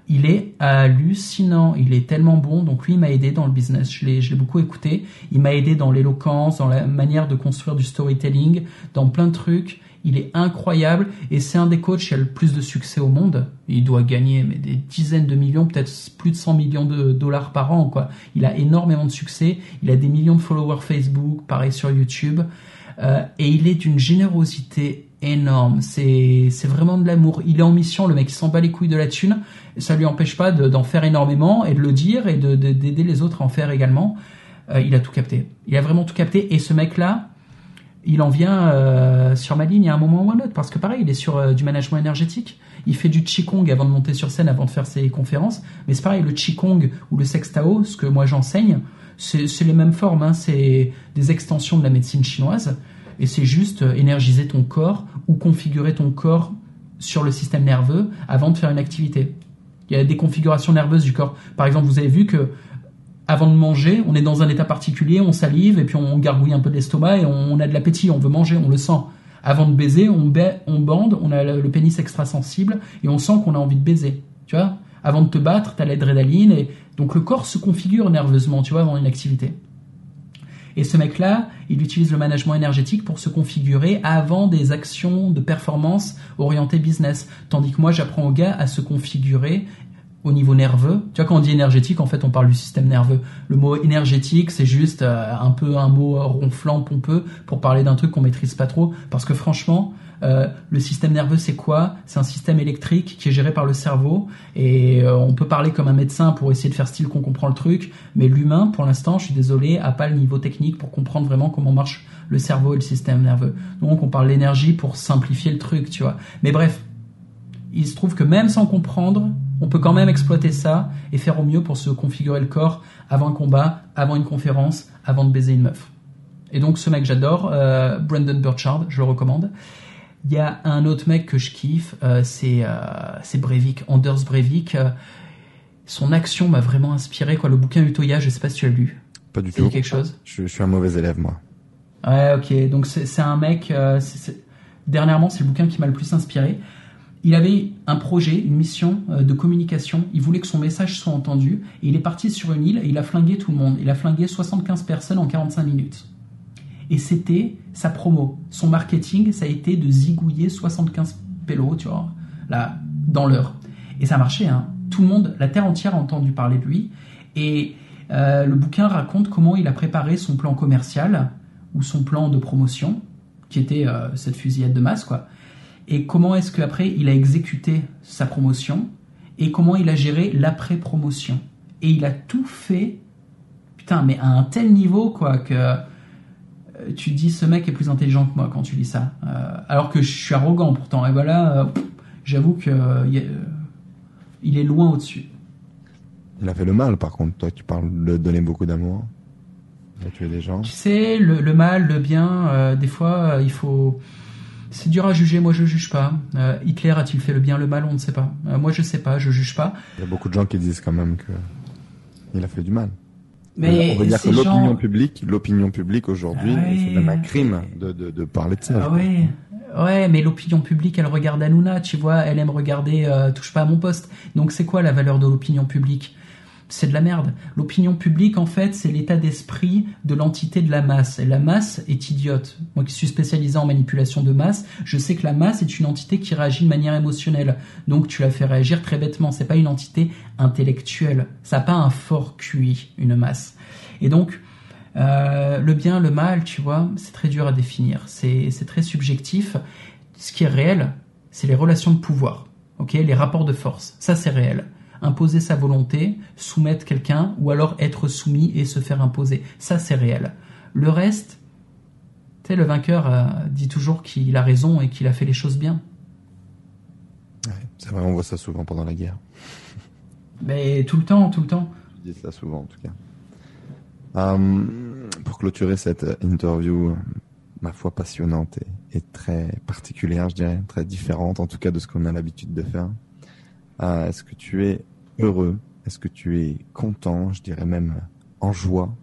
Il est hallucinant, il est tellement bon. Donc lui, il m'a aidé dans le business. Je l'ai, je l'ai beaucoup écouté. Il m'a aidé dans l'éloquence, dans la manière de construire du storytelling, dans plein de trucs. Il est incroyable et c'est un des coachs qui a le plus de succès au monde. Il doit gagner mais des dizaines de millions, peut-être plus de 100 millions de dollars par an. Quoi. Il a énormément de succès. Il a des millions de followers Facebook, pareil sur YouTube. Euh, et il est d'une générosité énorme. C'est, vraiment de l'amour. Il est en mission, le mec il s'en bat les couilles de la thune. Ça lui empêche pas d'en faire énormément et de le dire et de, d'aider les autres à en faire également. Euh, il a tout capté. Il a vraiment tout capté. Et ce mec-là, il en vient euh, sur ma ligne à un moment ou à un autre parce que pareil, il est sur euh, du management énergétique. Il fait du qigong avant de monter sur scène, avant de faire ses conférences. Mais c'est pareil, le qigong ou le sextao, ce que moi j'enseigne, c'est les mêmes formes. Hein. C'est des extensions de la médecine chinoise et c'est juste euh, énergiser ton corps ou configurer ton corps sur le système nerveux avant de faire une activité. Il y a des configurations nerveuses du corps. Par exemple, vous avez vu que avant de manger, on est dans un état particulier, on salive et puis on gargouille un peu de l'estomac et on a de l'appétit, on veut manger, on le sent. Avant de baiser, on, on bande, on a le pénis extrasensible et on sent qu'on a envie de baiser. Tu vois Avant de te battre, tu as l'adrénaline et donc le corps se configure nerveusement, tu vois, avant une activité. Et ce mec-là, il utilise le management énergétique pour se configurer avant des actions de performance orientées business. Tandis que moi, j'apprends aux gars à se configurer au niveau nerveux. Tu vois, quand on dit énergétique, en fait, on parle du système nerveux. Le mot énergétique, c'est juste euh, un peu un mot ronflant, pompeux, pour parler d'un truc qu'on maîtrise pas trop. Parce que franchement, euh, le système nerveux, c'est quoi? C'est un système électrique qui est géré par le cerveau. Et euh, on peut parler comme un médecin pour essayer de faire style qu'on comprend le truc. Mais l'humain, pour l'instant, je suis désolé, a pas le niveau technique pour comprendre vraiment comment marche le cerveau et le système nerveux. Donc, on parle l'énergie pour simplifier le truc, tu vois. Mais bref, il se trouve que même sans comprendre, on peut quand même exploiter ça et faire au mieux pour se configurer le corps avant un combat, avant une conférence, avant de baiser une meuf. Et donc ce mec j'adore, euh, Brandon Burchard, je le recommande. Il y a un autre mec que je kiffe, euh, c'est euh, Breivik, Anders Breivik. son action m'a vraiment inspiré. Quoi, le bouquin Utoya, je sais pas si tu l'as lu. Pas du tout. quelque chose? Je, suis un mauvais élève moi. Ouais, ok. Donc c'est un mec. dernièrement, c'est le bouquin qui m'a le plus inspiré il avait un projet, une mission euh, de communication. Il voulait que son message soit entendu. Et il est parti sur une île et il a flingué tout le monde. Il a flingué 75 personnes en 45 minutes. Et c'était sa promo. Son marketing, ça a été de zigouiller 75 pélos, tu vois, là, dans l'heure. Et ça marchait, hein. Tout le monde, la terre entière a entendu parler de lui. Et euh, le bouquin raconte comment il a préparé son plan commercial ou son plan de promotion, qui était euh, cette fusillade de masse, quoi et comment est-ce qu'après il a exécuté sa promotion et comment il a géré l'après-promotion? Et il a tout fait, putain, mais à un tel niveau, quoi, que euh, tu dis ce mec est plus intelligent que moi quand tu lis ça. Euh, alors que je suis arrogant pourtant. Et voilà, euh, j'avoue que il est loin au-dessus. Il a fait le mal, par contre. Toi, tu parles de donner beaucoup d'amour. A tué des gens. Tu sais, le, le mal, le bien, des fois, il faut c'est dur à juger, moi je juge pas. Euh, Hitler a-t-il fait le bien, le mal, on ne sait pas. Euh, moi je sais pas, je juge pas. Il y a beaucoup de gens qui disent quand même que il a fait du mal. Mais on veut dire que l'opinion gens- publique, l'opinion publique aujourd'hui, Ah ouais. c'est même un crime de, de, de parler de ça. Ah ouais, ouais, mais l'opinion publique, elle regarde Hanouna, tu vois, elle aime regarder euh, Touche pas à mon poste. Donc c'est quoi la valeur de l'opinion publique? C'est de la merde. L'opinion publique, en fait, c'est l'état d'esprit de l'entité de la masse. Et la masse est idiote. Moi qui suis spécialisé en manipulation de masse, je sais que la masse est une entité qui réagit de manière émotionnelle. Donc tu la fais réagir très bêtement. C'est pas une entité intellectuelle. Ça n'a pas un fort QI, une masse. Et donc, euh, le bien, le mal, tu vois, c'est très dur à définir. C'est très subjectif. Ce qui est réel, c'est les relations de pouvoir, ok, les rapports de force. Ça, c'est réel. Imposer sa volonté, soumettre quelqu'un, ou alors être soumis et se faire imposer. Ça, c'est réel. Le reste, tu sais, le vainqueur euh, dit toujours qu'il a raison et qu'il a fait les choses bien. Ouais, c'est vrai, on voit ça souvent pendant la guerre. Mais tout le temps, tout le temps. Je dis ça souvent en tout cas. Euh, pour clôturer cette interview, euh, ma foi passionnante et, et très particulière, je dirais, très différente en tout cas de ce qu'on a l'habitude de faire. Euh, Est-ce que tu es heureux Est-ce que tu es content Je dirais même en joie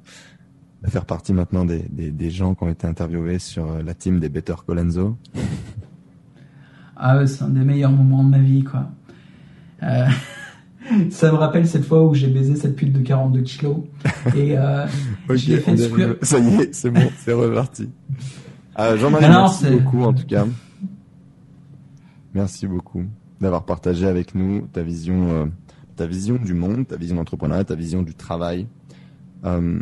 de faire partie maintenant des, des, des gens qui ont été interviewés sur euh, la team des Better Colenso? Ah c'est un des meilleurs moments de ma vie, quoi. Euh, ça me rappelle cette fois où j'ai baisé cette pute de 42 kilos. Et euh, je l'ai fait revenu. Ça y est, c'est bon, c'est reparti. Euh, Jean-Marie, merci beaucoup en tout cas. Merci beaucoup d'avoir partagé avec nous ta vision, ta vision du monde, ta vision d'entrepreneuriat, ta vision du travail. Euh,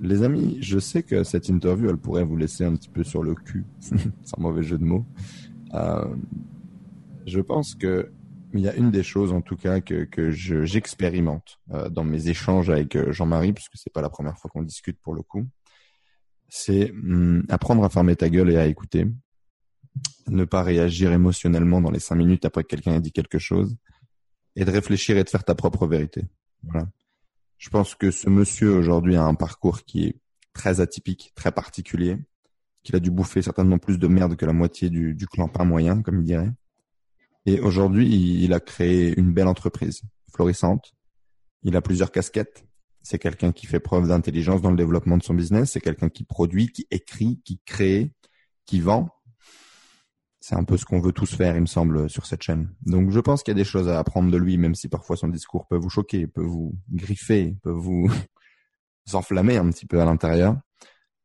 les amis, je sais que cette interview, elle pourrait vous laisser un petit peu sur le cul, sans mauvais jeu de mots. Euh, je pense que il y a une des choses, en tout cas, que, que je- j'expérimente euh, dans mes échanges avec Jean-Marie, puisque c'est pas la première fois qu'on discute pour le coup, c'est hum, apprendre à fermer ta gueule et à écouter, ne pas réagir émotionnellement dans les cinq minutes après que quelqu'un ait dit quelque chose, et de réfléchir et de faire ta propre vérité. Voilà. Je pense que ce monsieur aujourd'hui a un parcours qui est très atypique, très particulier, qu'il a dû bouffer certainement plus de merde que la moitié du, du clampin moyen, comme il dirait. Et aujourd'hui, il, il a créé une belle entreprise, florissante. Il a plusieurs casquettes. C'est quelqu'un qui fait preuve d'intelligence dans le développement de son business. C'est quelqu'un qui produit, qui écrit, qui crée, qui vend. C'est un peu ce qu'on veut tous faire, il me semble, sur cette chaîne. Donc, je pense qu'il y a des choses à apprendre de lui, même si parfois son discours peut vous choquer, peut vous griffer, peut vous enflammer un petit peu à l'intérieur.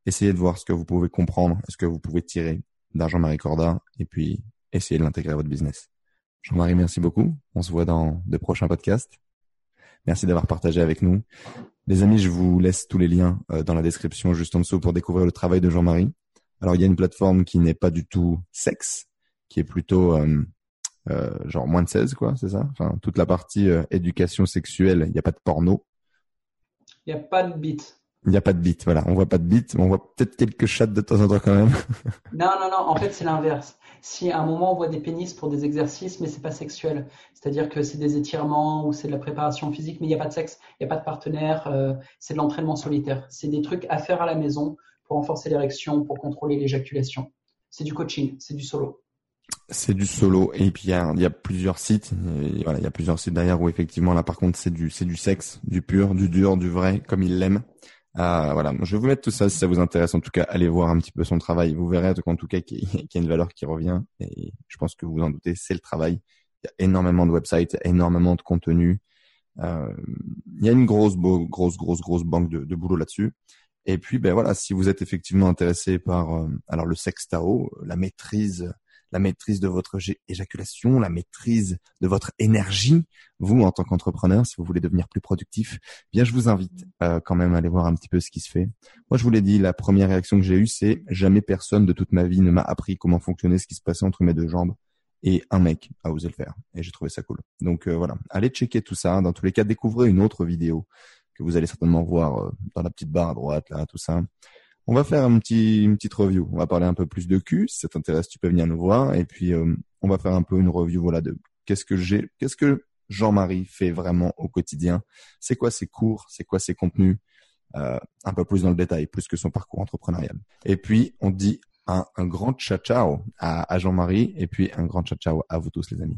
Essayez de voir ce que vous pouvez comprendre, ce que vous pouvez tirer d'un Jean-Marie Corda, et puis essayez de l'intégrer à votre business. Jean-Marie, merci beaucoup. On se voit dans de prochains podcasts. Merci d'avoir partagé avec nous. Les amis, je vous laisse tous les liens euh, dans la description juste en dessous pour découvrir le travail de Jean-Marie. Alors, il y a une plateforme qui n'est pas du tout sexe, qui est plutôt euh, euh, genre moins de 16, quoi, c'est ça? Enfin, toute la partie euh, éducation sexuelle, il n'y a pas de porno, Il n'y a pas de bite. il n'y a pas de bite, voilà. On voit pas de bite, mais on voit peut-être quelques chattes de temps en temps quand même. Non, non, non, en fait, c'est l'inverse. Si à un moment on voit des pénis pour des exercices, mais c'est pas sexuel, c'est-à-dire que c'est des étirements ou c'est de la préparation physique, mais il n'y a pas de sexe, il n'y a pas de partenaire, euh, c'est de l'entraînement solitaire. C'est des trucs à faire à la maison pour renforcer l'érection, pour contrôler l'éjaculation. C'est du coaching, c'est du solo. C'est du solo et puis il y a, plusieurs sites, voilà, il y a plusieurs sites derrière où effectivement là par contre c'est du c'est du sexe, du pur, du dur, du vrai comme il l'aime. Euh, voilà, je vais vous mettre tout ça si ça vous intéresse. En tout cas, allez voir un petit peu son travail. Vous verrez en tout cas qu'il y a une valeur qui revient et je pense que vous vous en doutez, c'est le travail. Il y a énormément de websites, énormément de contenu. Euh, il y a une grosse, grosse, grosse, grosse banque de boulot là-dessus. Et puis, ben voilà, si vous êtes effectivement intéressé par euh, alors le sexe Tao, la maîtrise, la maîtrise de votre éjaculation, la maîtrise de votre énergie, vous en tant qu'entrepreneur, si vous voulez devenir plus productif, bien je vous invite euh, quand même à aller voir un petit peu ce qui se fait. Moi, je vous l'ai dit, la première réaction que j'ai eue, c'est jamais personne de toute ma vie ne m'a appris comment fonctionnait ce qui se passait entre mes deux jambes. Et un mec a osé le faire. Et j'ai trouvé ça cool. Donc euh, voilà, allez checker tout ça. Dans tous les cas, découvrez une autre vidéo que vous allez certainement voir euh, dans la petite barre à droite, là, tout ça. On va faire un petit, une petite review. On va parler un peu plus de cul. Si ça t'intéresse, tu peux venir nous voir. Et puis, euh, on va faire un peu une review, voilà, de qu'est-ce que j'ai, qu'est-ce que Jean-Marie fait vraiment au quotidien. C'est quoi ses cours, c'est quoi ses contenus, euh, un peu plus dans le détail, plus que son parcours entrepreneurial. Et puis, on dit un, un grand ciao ciao à, à Jean-Marie et puis un grand ciao ciao à vous tous, les amis.